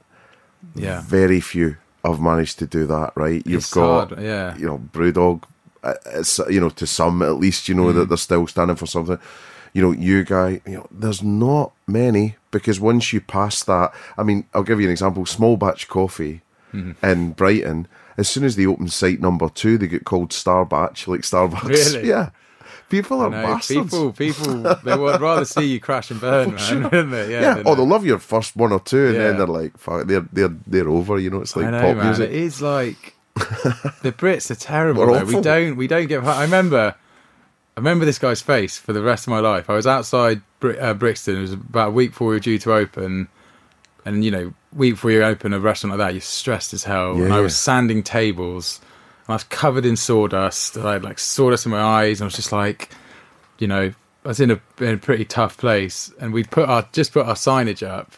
Speaker 7: Yeah.
Speaker 1: very few have managed to do that. Right, you've
Speaker 7: It's
Speaker 1: got
Speaker 7: hard, yeah.
Speaker 1: you know Brewdog. uh, It's you know to some at least you know
Speaker 7: Mm.
Speaker 1: that they're still standing for something. You know, you guy. You know, there's not many because once you pass that, I mean, I'll give you an example. Small batch coffee
Speaker 7: Mm-hmm.
Speaker 1: in Brighton. As soon as they open site number two, they get called Star Batch, like Starbucks.
Speaker 7: Really?
Speaker 1: Yeah. People are
Speaker 7: No,
Speaker 1: bastards.
Speaker 7: people, people, they would rather see you crash and burn, man, wouldn't they? Yeah,
Speaker 1: yeah, oh, they'll love your first one or two, and
Speaker 7: Yeah.
Speaker 1: then they're like, "Fuck, they're they're they're over." You know, it's like
Speaker 7: know,
Speaker 1: pop
Speaker 7: man.
Speaker 1: music.
Speaker 7: It is like the Brits are terrible. We don't, we don't get. I remember, I remember this guy's face for the rest of my life. I was outside Bri- uh, Brixton. It was about a week before we were due to open, and you know, week before you open a restaurant like that, you're stressed as hell. and I was sanding tables, I was covered in sawdust. I had like sawdust in my eyes, and I was just like, you know, I was in a in a pretty tough place, and we'd put our just put our signage up,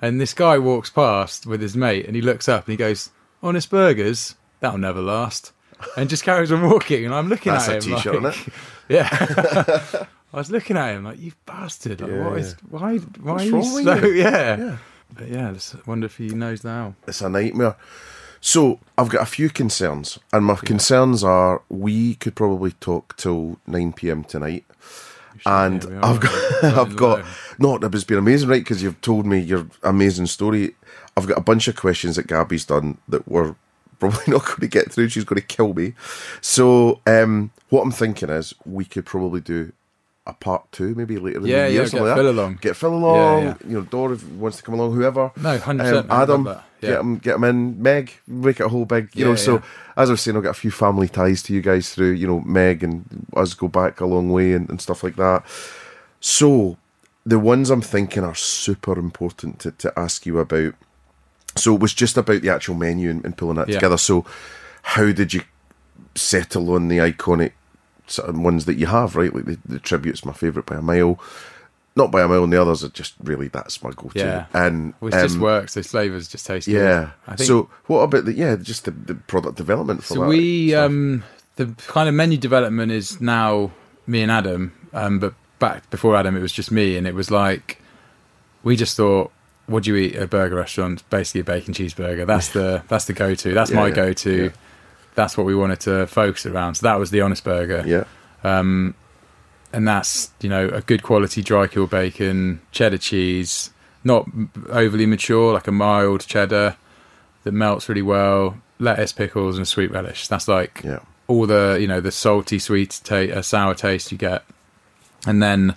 Speaker 7: and this guy walks past with his mate, and he looks up and he goes, "Honest Burgers, that'll never last," and just carries on walking, and I'm looking
Speaker 1: That's
Speaker 7: at
Speaker 1: a
Speaker 7: him
Speaker 1: t-shirt,
Speaker 7: like, yeah. I was looking at him like, "You bastard! Like, what
Speaker 1: Yeah,
Speaker 7: is why? Why
Speaker 1: What's
Speaker 7: are you so
Speaker 1: you?"
Speaker 7: yeah?"
Speaker 1: Yeah.
Speaker 7: But yeah, let's wonder if he knows now.
Speaker 1: it's a nightmare. So I've got a few concerns, and my concerns are we could probably talk till nine pm tonight, and
Speaker 7: Yeah.
Speaker 1: I've got I've got no, it's been amazing, right? Because you've told me your amazing story. I've got a bunch of questions that Gabby's done that we're probably not going to get through. She's going to kill me. So um, what I'm thinking is we could probably do a part two, maybe later in
Speaker 7: Yeah,
Speaker 1: the
Speaker 7: yeah,
Speaker 1: year.
Speaker 7: get
Speaker 1: something like
Speaker 7: Phil
Speaker 1: that.
Speaker 7: along.
Speaker 1: Get Phil along.
Speaker 7: Yeah,
Speaker 1: You know, Dor if he wants to come along. Whoever.
Speaker 7: No, 100%,
Speaker 1: Um,
Speaker 7: I
Speaker 1: Adam,
Speaker 7: that. Yeah.
Speaker 1: get them, get them in. Meg, make it a whole big. You
Speaker 7: Yeah,
Speaker 1: know, so
Speaker 7: yeah.
Speaker 1: as I was saying, I've got a few family ties to you guys through. You know, Meg and us go back a long way and, and stuff like that. So the ones I'm thinking are super important to, to ask you about. So it was just about the actual menu and, and pulling that together. So how did you settle on the iconic sort of ones that you have, right? Like the, the tribute's my favourite by a mile. Not by a mile, and the others are just really that's my go-to.
Speaker 7: Yeah.
Speaker 1: And
Speaker 7: Which just
Speaker 1: um,
Speaker 7: works. Those flavors just taste
Speaker 1: Yeah.
Speaker 7: think
Speaker 1: so what about the yeah, just the, the product development for
Speaker 7: So
Speaker 1: that?
Speaker 7: we
Speaker 1: stuff?
Speaker 7: um the kind of menu development is now me and Adam, um, but back before Adam it was just me, and it was like we just thought, what do you eat at a burger restaurant? Basically a bacon cheeseburger. That's the that's the go to. That's
Speaker 1: Yeah,
Speaker 7: my go to.
Speaker 1: yeah.
Speaker 7: That's what we wanted to focus around. So that was the honest burger.
Speaker 1: yeah.
Speaker 7: And that's you know a good quality dry cured bacon, cheddar cheese, not overly mature, like a mild cheddar that melts really well, lettuce, pickles, and sweet relish. That's like
Speaker 1: Yeah.
Speaker 7: all the you know the salty, sweet, ta- uh, sour taste you get, and then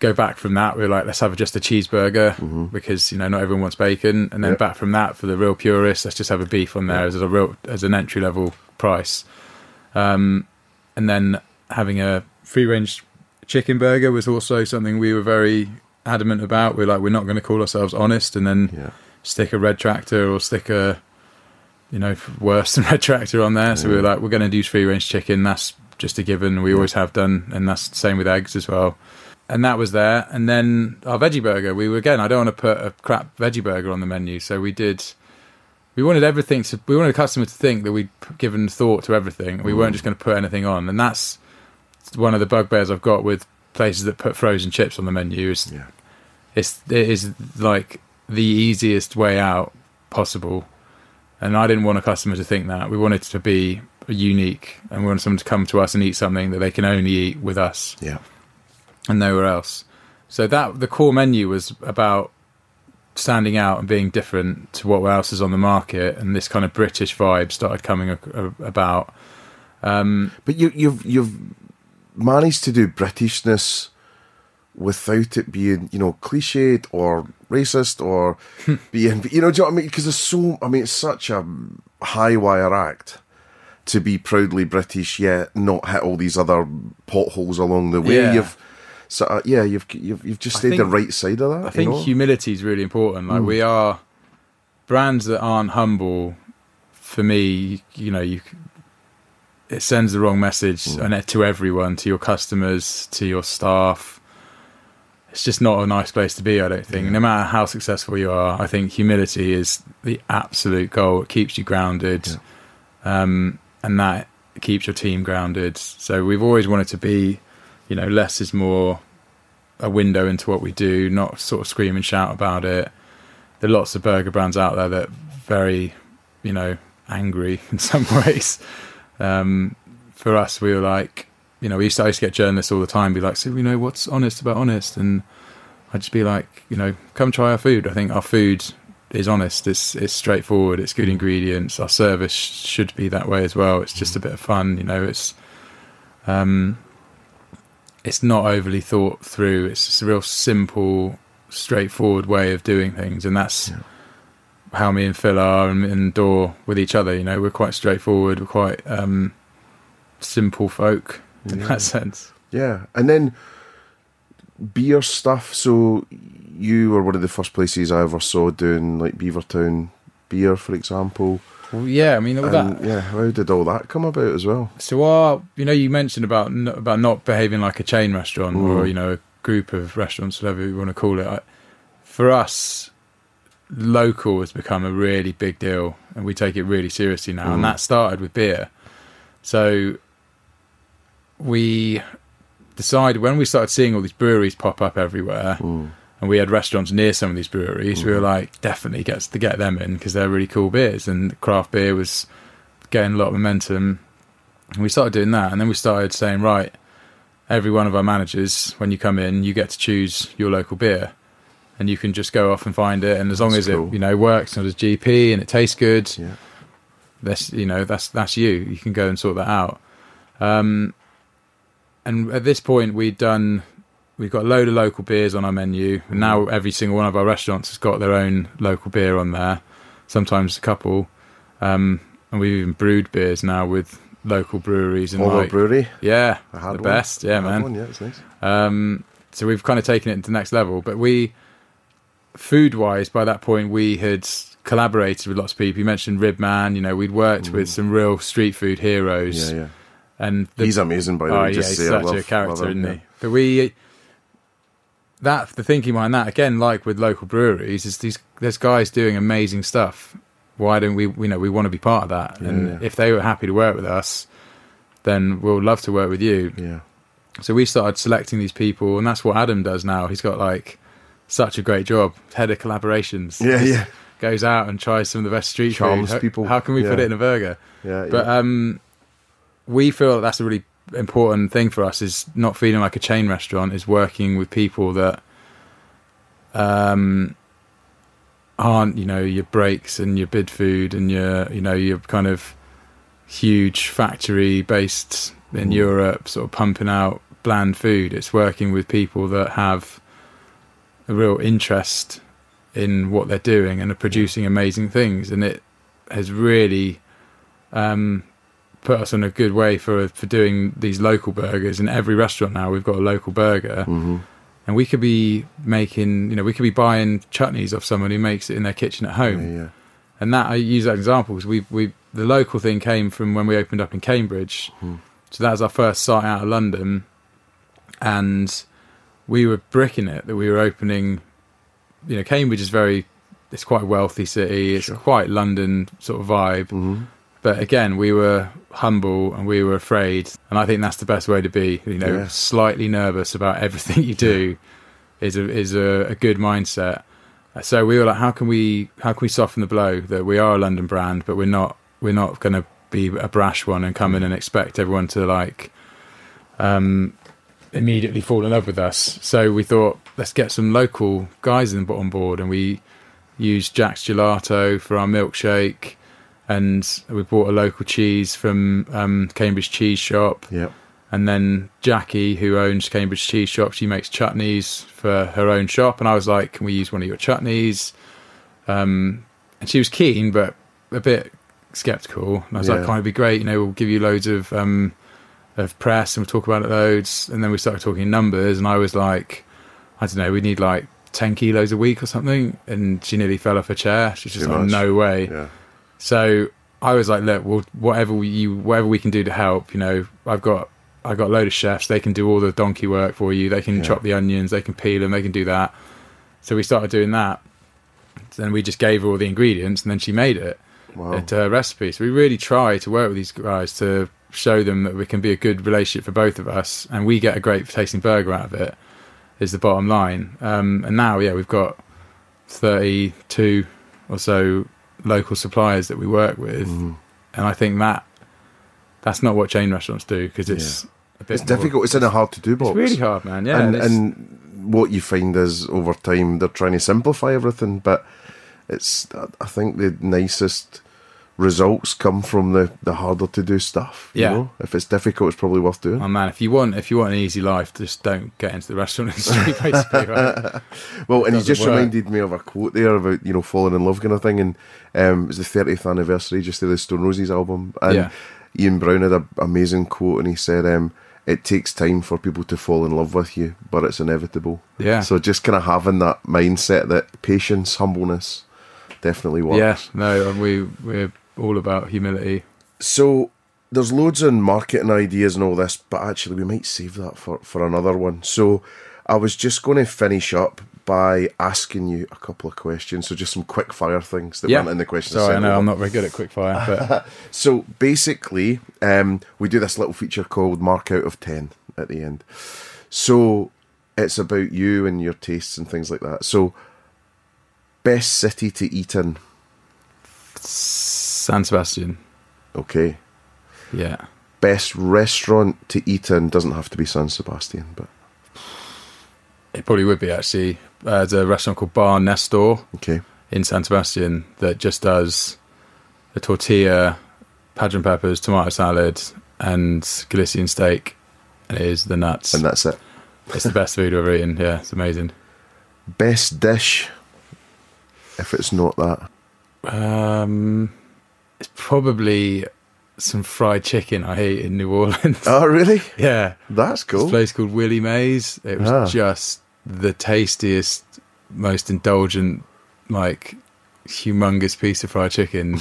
Speaker 7: go back from that. We're like, let's have just a cheeseburger because you know not everyone wants bacon, and then
Speaker 1: Yep.
Speaker 7: back from that for the real purists, let's just have a beef on there as a real as an entry level price, um, and then having a free range chicken burger was also something we were very adamant about. We're like, we're not going to call ourselves honest, and then
Speaker 1: Yeah.
Speaker 7: stick a red tractor or stick a you know worse than red tractor on there. So we were like, we're going to do free range chicken. That's just a given. We always have done, and that's the same with eggs as well. And that was there. And then our veggie burger, we were again. I don't want to put a crap veggie burger on the menu, so we did. We wanted everything to. We wanted the customer to think that we'd given thought to everything. We mm. weren't just going to put anything on, and that's one of the bugbears I've got with places that put frozen chips on the menu. Is
Speaker 1: Yeah.
Speaker 7: it's it is like the easiest way out possible and i didn't want a customer to think that we wanted it to be unique and we wanted someone to come to us and eat something that they can only eat with us
Speaker 1: Yeah.
Speaker 7: and nowhere else so that the core menu was about standing out and being different to what else is on the market and this kind of british vibe started coming about um,
Speaker 1: But you, you've you've managed to do Britishness without it being, you know, cliched or racist or being, you know, do you know what I mean? Because there's so, I mean, it's such a high wire act to be proudly British yet not hit all these other potholes along the way.
Speaker 7: Yeah.
Speaker 1: You've, so uh, yeah, you've you've you've just stayed the right side of that.
Speaker 7: I think
Speaker 1: you know?
Speaker 7: humility is really important. Like we are brands that aren't humble. For me, you know, you it sends the wrong message and to everyone, to your customers, to your staff. It's just not a nice place to be. I don't think. No matter how successful you are, I think humility is the absolute goal. It keeps you grounded, um, and that keeps your team grounded. So we've always wanted to be, you know, less is more a window into what we do, not sort of scream and shout about it. There are lots of burger brands out there that are very, you know, angry in some ways. Um, for us, we were like, you know, we used to, I used to get journalists all the time be like, so, you know, what's honest about honest? And I'd just be like, you know, come try our food. I think our food is honest. It's it's straightforward. It's good ingredients. Our service should be that way as well. It's just a bit of fun. You know, it's um, it's not overly thought through. It's just a real simple, straightforward way of doing things, and that's how me and Phil are, and, and Dor with each other. You know, we're quite straightforward. We're quite um, simple folk in that sense.
Speaker 1: Yeah, and then beer stuff. So you were one of the first places I ever saw doing like Beavertown beer, for example.
Speaker 7: Well, yeah, I mean all that.
Speaker 1: Yeah, how did all that come about as well?
Speaker 7: So our, you know, you mentioned about about not behaving like a chain restaurant or you know a group of restaurants, whatever you want to call it. I, for us, local has become a really big deal, and we take it really seriously now. And mm-hmm. that started with beer. So we decided when we started seeing all these breweries pop up everywhere. Mm. And we had restaurants near some of these breweries. We were mm-hmm. like, definitely gets to get them in because they're really cool beers, and craft beer was getting a lot of momentum. And we started doing that, and then we started saying, right, every one of our managers, when you come in, you get to choose your local beer, and you can just go off and find it. And as long
Speaker 1: That's
Speaker 7: as
Speaker 1: cool.
Speaker 7: it, you know, works and it's GP and it tastes good,
Speaker 1: Yeah.
Speaker 7: that's you know, that's that's you. You can go and sort that out. Um, and at this point, we'd done we've got a load of local beers on our menu. And now every single one of our restaurants has got their own local beer on there. Sometimes a couple, um, and we've even brewed beers now with local breweries and like,
Speaker 1: Brewery.
Speaker 7: yeah, the
Speaker 1: one.
Speaker 7: best, yeah, man.
Speaker 1: one, yeah, it's nice.
Speaker 7: Um, so we've kind of taken it to the next level. But we, food wise, by that point, we had collaborated with lots of people. You mentioned Ribman. You know, we'd worked with mm. some real street food heroes.
Speaker 1: Yeah, yeah.
Speaker 7: And the,
Speaker 1: He's amazing, by the
Speaker 7: oh
Speaker 1: way.
Speaker 7: yeah,
Speaker 1: Just
Speaker 7: he's
Speaker 1: I
Speaker 7: such
Speaker 1: love,
Speaker 7: a character,
Speaker 1: him,
Speaker 7: isn't
Speaker 1: yeah.
Speaker 7: he? But we. That the thinking behind that again, like with local breweries, is these there's guys doing amazing stuff. Why don't we? You know, we want to be part of that. and
Speaker 1: Yeah.
Speaker 7: if they were happy to work with us, then we'll love to work with you.
Speaker 1: Yeah.
Speaker 7: So we started selecting these people, and that's what Adam does now. He's got like such a great job, head of collaborations.
Speaker 1: Yeah, yeah.
Speaker 7: Goes out and tries some of the best street
Speaker 1: Charms
Speaker 7: food. How-
Speaker 1: people.
Speaker 7: How can we put it in a burger?
Speaker 1: Yeah,
Speaker 7: But
Speaker 1: yeah.
Speaker 7: um, we feel that that's a really important thing for us. Is not feeling like a chain restaurant. Is working with people that um aren't you know your Brakes and your Bidfood and your you know your kind of huge factory based in Europe sort of pumping out bland food it's working with people that have a real interest in what they're doing and are producing amazing things and it has really um put us on a good way for for doing these local burgers in every restaurant now we've got a local burger
Speaker 1: Mm-hmm.
Speaker 7: and we could be making you know we could be buying chutneys off someone who makes it in their kitchen at home
Speaker 1: yeah, yeah.
Speaker 7: and that I use that example because we we the local thing came from when we opened up in Cambridge, so that was our first site out of London, and we were bricking it that we were opening. You know, Cambridge is very it's quite a wealthy city. It's quite London sort of vibe,
Speaker 1: Mm-hmm.
Speaker 7: but again, we were humble and we were afraid, and I think that's the best way to be. You know,
Speaker 1: Yeah.
Speaker 7: slightly nervous about everything you do is a is a, a good mindset. So we were like, how can we how can we soften the blow that we are a London brand, but we're not we're not going to be a brash one and come in and expect everyone to like um, immediately fall in love with us. So we thought let's get some local guys in, on board, and we used Jack's Gelato for our milkshake, and we bought a local cheese from um, Cambridge Cheese Shop.
Speaker 1: Yeah.
Speaker 7: And then Jackie, who owns Cambridge Cheese Shop, she makes chutneys for her own shop. And I was like, "Can we use one of your chutneys?" Um, and she was keen, but a bit skeptical. And I was like,
Speaker 1: Yeah.
Speaker 7: "Can it be great? You know, we'll give you loads of um, of press, and we'll talk about it loads." And then we started talking numbers, and I was like, "I don't know, we need like ten kilos a week or something." And she nearly fell off her chair. She's just
Speaker 1: Too
Speaker 7: like,
Speaker 1: much.
Speaker 7: "No way."
Speaker 1: Yeah.
Speaker 7: So I was like, look, well, whatever we, you, whatever we can do to help, you know, I've got, I've got a load of chefs. They can do all the donkey work for you. They can
Speaker 1: Yeah.
Speaker 7: chop the onions. They can peel them. They can do that. So we started doing that. Then we just gave her all the ingredients, and then she made it
Speaker 1: Wow.
Speaker 7: at her recipe. So we really try to work with these guys to show them that we can be a good relationship for both of us, and we get a great tasting burger out of it. Is the bottom line. Um, and now, yeah, we've got thirty-two or so local suppliers that we work with,
Speaker 1: Mm-hmm.
Speaker 7: and I think that that's not what chain restaurants do because it's a bit
Speaker 1: It's
Speaker 7: more-
Speaker 1: difficult. It's in a hard to do box.
Speaker 7: It's really hard, man. Yeah,
Speaker 1: and, and what you find is over time they're trying to simplify everything, but it's I think the nicest results come from the, the harder to do stuff. you
Speaker 7: Yeah.
Speaker 1: know? if it's difficult, it's probably worth doing.
Speaker 7: Oh man, if you want if you want an easy life, just don't get into the restaurant industry. Basically, right?
Speaker 1: Well, and you just
Speaker 7: work.
Speaker 1: reminded me of a quote there about you know falling in love kind of thing, and um, it was the thirtieth anniversary just of the Stone Roses album, and
Speaker 7: Yeah.
Speaker 1: Ian Brown had an amazing quote, and he said, um, "It takes time for people to fall in love with you, but it's inevitable."
Speaker 7: Yeah.
Speaker 1: So just kind of having that mindset that patience, humbleness, definitely works.
Speaker 7: yeah, no, and we we're all about humility.
Speaker 1: So there's loads of marketing ideas and all this, but actually we might save that for, for another one. So I was just going to finish up by asking you a couple of questions. So just some quick fire things that
Speaker 7: Yeah,
Speaker 1: weren't in the questions.
Speaker 7: Sorry, I know. I'm not very good at quick fire. but
Speaker 1: So basically, um, we do this little feature called Mark Out of 10 at the end. So it's about you and your tastes and things like that. So, best city to eat in.
Speaker 7: San Sebastian,
Speaker 1: Okay.
Speaker 7: yeah,
Speaker 1: Best restaurant to eat in doesn't have to be San Sebastian, but
Speaker 7: it probably would be actually. Uh, there's a restaurant called Bar Nestor
Speaker 1: okay.
Speaker 7: in San Sebastian that just does a tortilla, padron peppers, tomato salad, and Galician steak, and it is the nuts.
Speaker 1: And that's it.
Speaker 7: It's the best food I've ever eaten. Yeah, it's amazing.
Speaker 1: Best dish, if it's not that.
Speaker 7: Um, it's probably some fried chicken I ate in New Orleans.
Speaker 1: Oh, really?
Speaker 7: yeah,
Speaker 1: That's
Speaker 7: this
Speaker 1: cool.
Speaker 7: place called Willie Mae's. It was
Speaker 1: Ah.
Speaker 7: just the tastiest, most indulgent, like humongous piece of fried chicken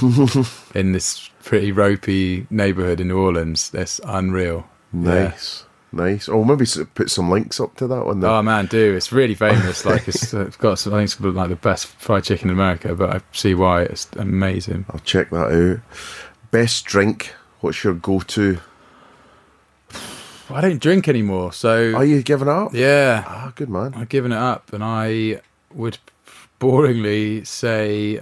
Speaker 7: in this pretty ropey neighborhood in New Orleans. That's unreal.
Speaker 1: Nice. Nice. Oh, maybe put some links up to that one. Then.
Speaker 7: Oh man, do it's really famous. Like it's, uh, it's got some, I think it's like the best fried chicken in America. But I see why it's amazing.
Speaker 1: I'll check that out. Best drink. What's your go-to?
Speaker 7: I don't drink anymore, so
Speaker 1: Are you giving up?
Speaker 7: yeah,
Speaker 1: Ah, good man.
Speaker 7: I've given it up, and I would boringly say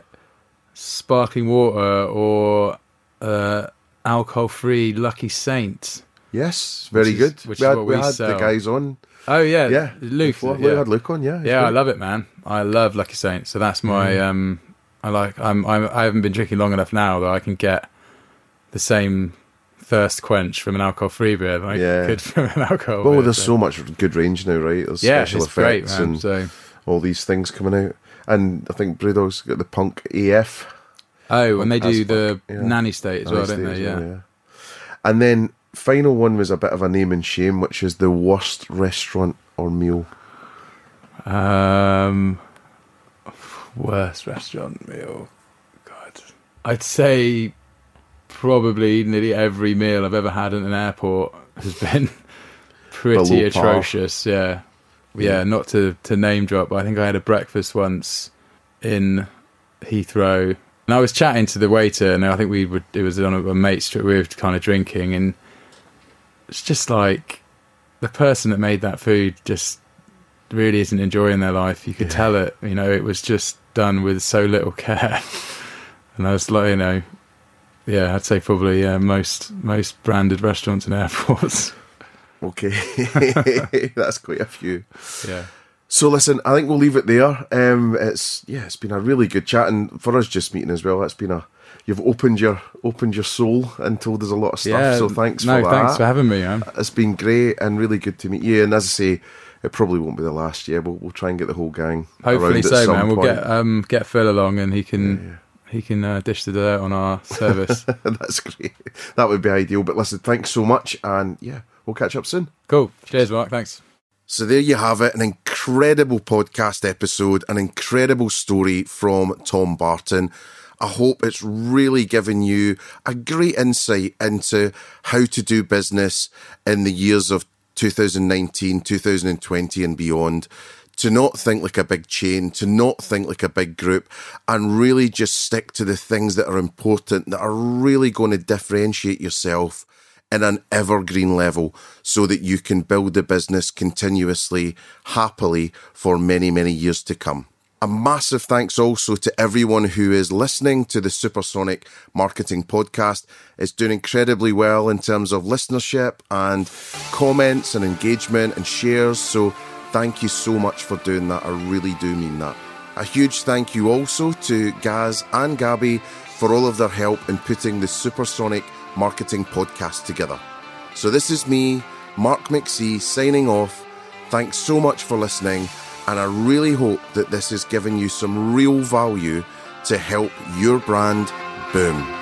Speaker 7: sparkling water or uh, alcohol-free Lucky Saint.
Speaker 1: Yes, very good. we had, we had the
Speaker 7: sell.
Speaker 1: guys on.
Speaker 7: Oh yeah,
Speaker 1: Yeah,
Speaker 7: Luke.
Speaker 1: before.
Speaker 7: yeah.
Speaker 1: We had Luke on. Yeah,
Speaker 7: Yeah, I love it, man. I love Lucky Saint. So that's my
Speaker 1: Mm.
Speaker 7: um. I like. I'm. I'm. I haven't been drinking long enough now that I can get the same thirst quench from an alcohol-free beer that I
Speaker 1: Yeah.
Speaker 7: could from an alcohol.
Speaker 1: Well,
Speaker 7: beer,
Speaker 1: there's so much good range now, right? There's
Speaker 7: yeah,
Speaker 1: special
Speaker 7: it's great, man.
Speaker 1: and
Speaker 7: So
Speaker 1: all these things coming out. And I think Brewdog's got the Punk AF.
Speaker 7: oh, and they
Speaker 1: As
Speaker 7: do the
Speaker 1: fuck, yeah.
Speaker 7: nanny state as well,
Speaker 1: Nice
Speaker 7: don't they? Yeah.
Speaker 1: And then final one was a bit of a name and shame, which is the worst restaurant or meal.
Speaker 7: Um, worst restaurant meal. God, I'd say probably nearly every meal I've ever had in an airport has been pretty atrocious. Yeah. yeah, Not to to name drop, but I think I had a breakfast once in Heathrow, and I was chatting to the waiter, and I think we would. It was on a, a mate's trip. We were kind of drinking, and it's just like the person that made that food just really isn't enjoying their life. You could tell it. You know, it was just done with so little care. and I was like, you know, yeah, I'd say probably uh, most most branded restaurants and airports.
Speaker 1: Okay, that's quite a few.
Speaker 7: yeah.
Speaker 1: So listen, I think we'll leave it there. Um, it's yeah, it's been a really good chat, and for us just meeting as well. that's been a you've opened your opened your soul and told us a lot of stuff.
Speaker 7: Yeah.
Speaker 1: so thanks
Speaker 7: no,
Speaker 1: for that.
Speaker 7: thanks for having me, man.
Speaker 1: It's been great and really good to meet you. And as I say, it probably won't be the last year. We'll, we'll try and get the whole gang. around
Speaker 7: Hopefully
Speaker 1: at
Speaker 7: so,
Speaker 1: some
Speaker 7: man. We'll
Speaker 1: point.
Speaker 7: get um get Phil along, and he can he can uh, dish the dirt on our service.
Speaker 1: That's great. That would be ideal. But listen, thanks so much, and yeah, we'll catch up soon.
Speaker 7: cool. Cheers, Mark. Thanks.
Speaker 1: So there you have it, an incredible podcast episode, an incredible story from Tom Barton. I hope it's really given you a great insight into how to do business in the years of 2019, 2020 and beyond. To not think like a big chain, to not think like a big group, and really just stick to the things that are important, that are really going to differentiate yourself in an evergreen level so that you can build the business continuously, happily for many, many years to come. A massive thanks also to everyone who is listening to the Supersonic Marketing Podcast. It's doing incredibly well in terms of listenership and comments and engagement and shares. So thank you so much for doing that. I really do mean that. A huge thank you also to Gaz and Gabby for all of their help in putting the Supersonic Marketing Podcast together. So this is me, Mark McC, signing off. Thanks so much for listening, and I really hope that this has given you some real value to help your brand boom.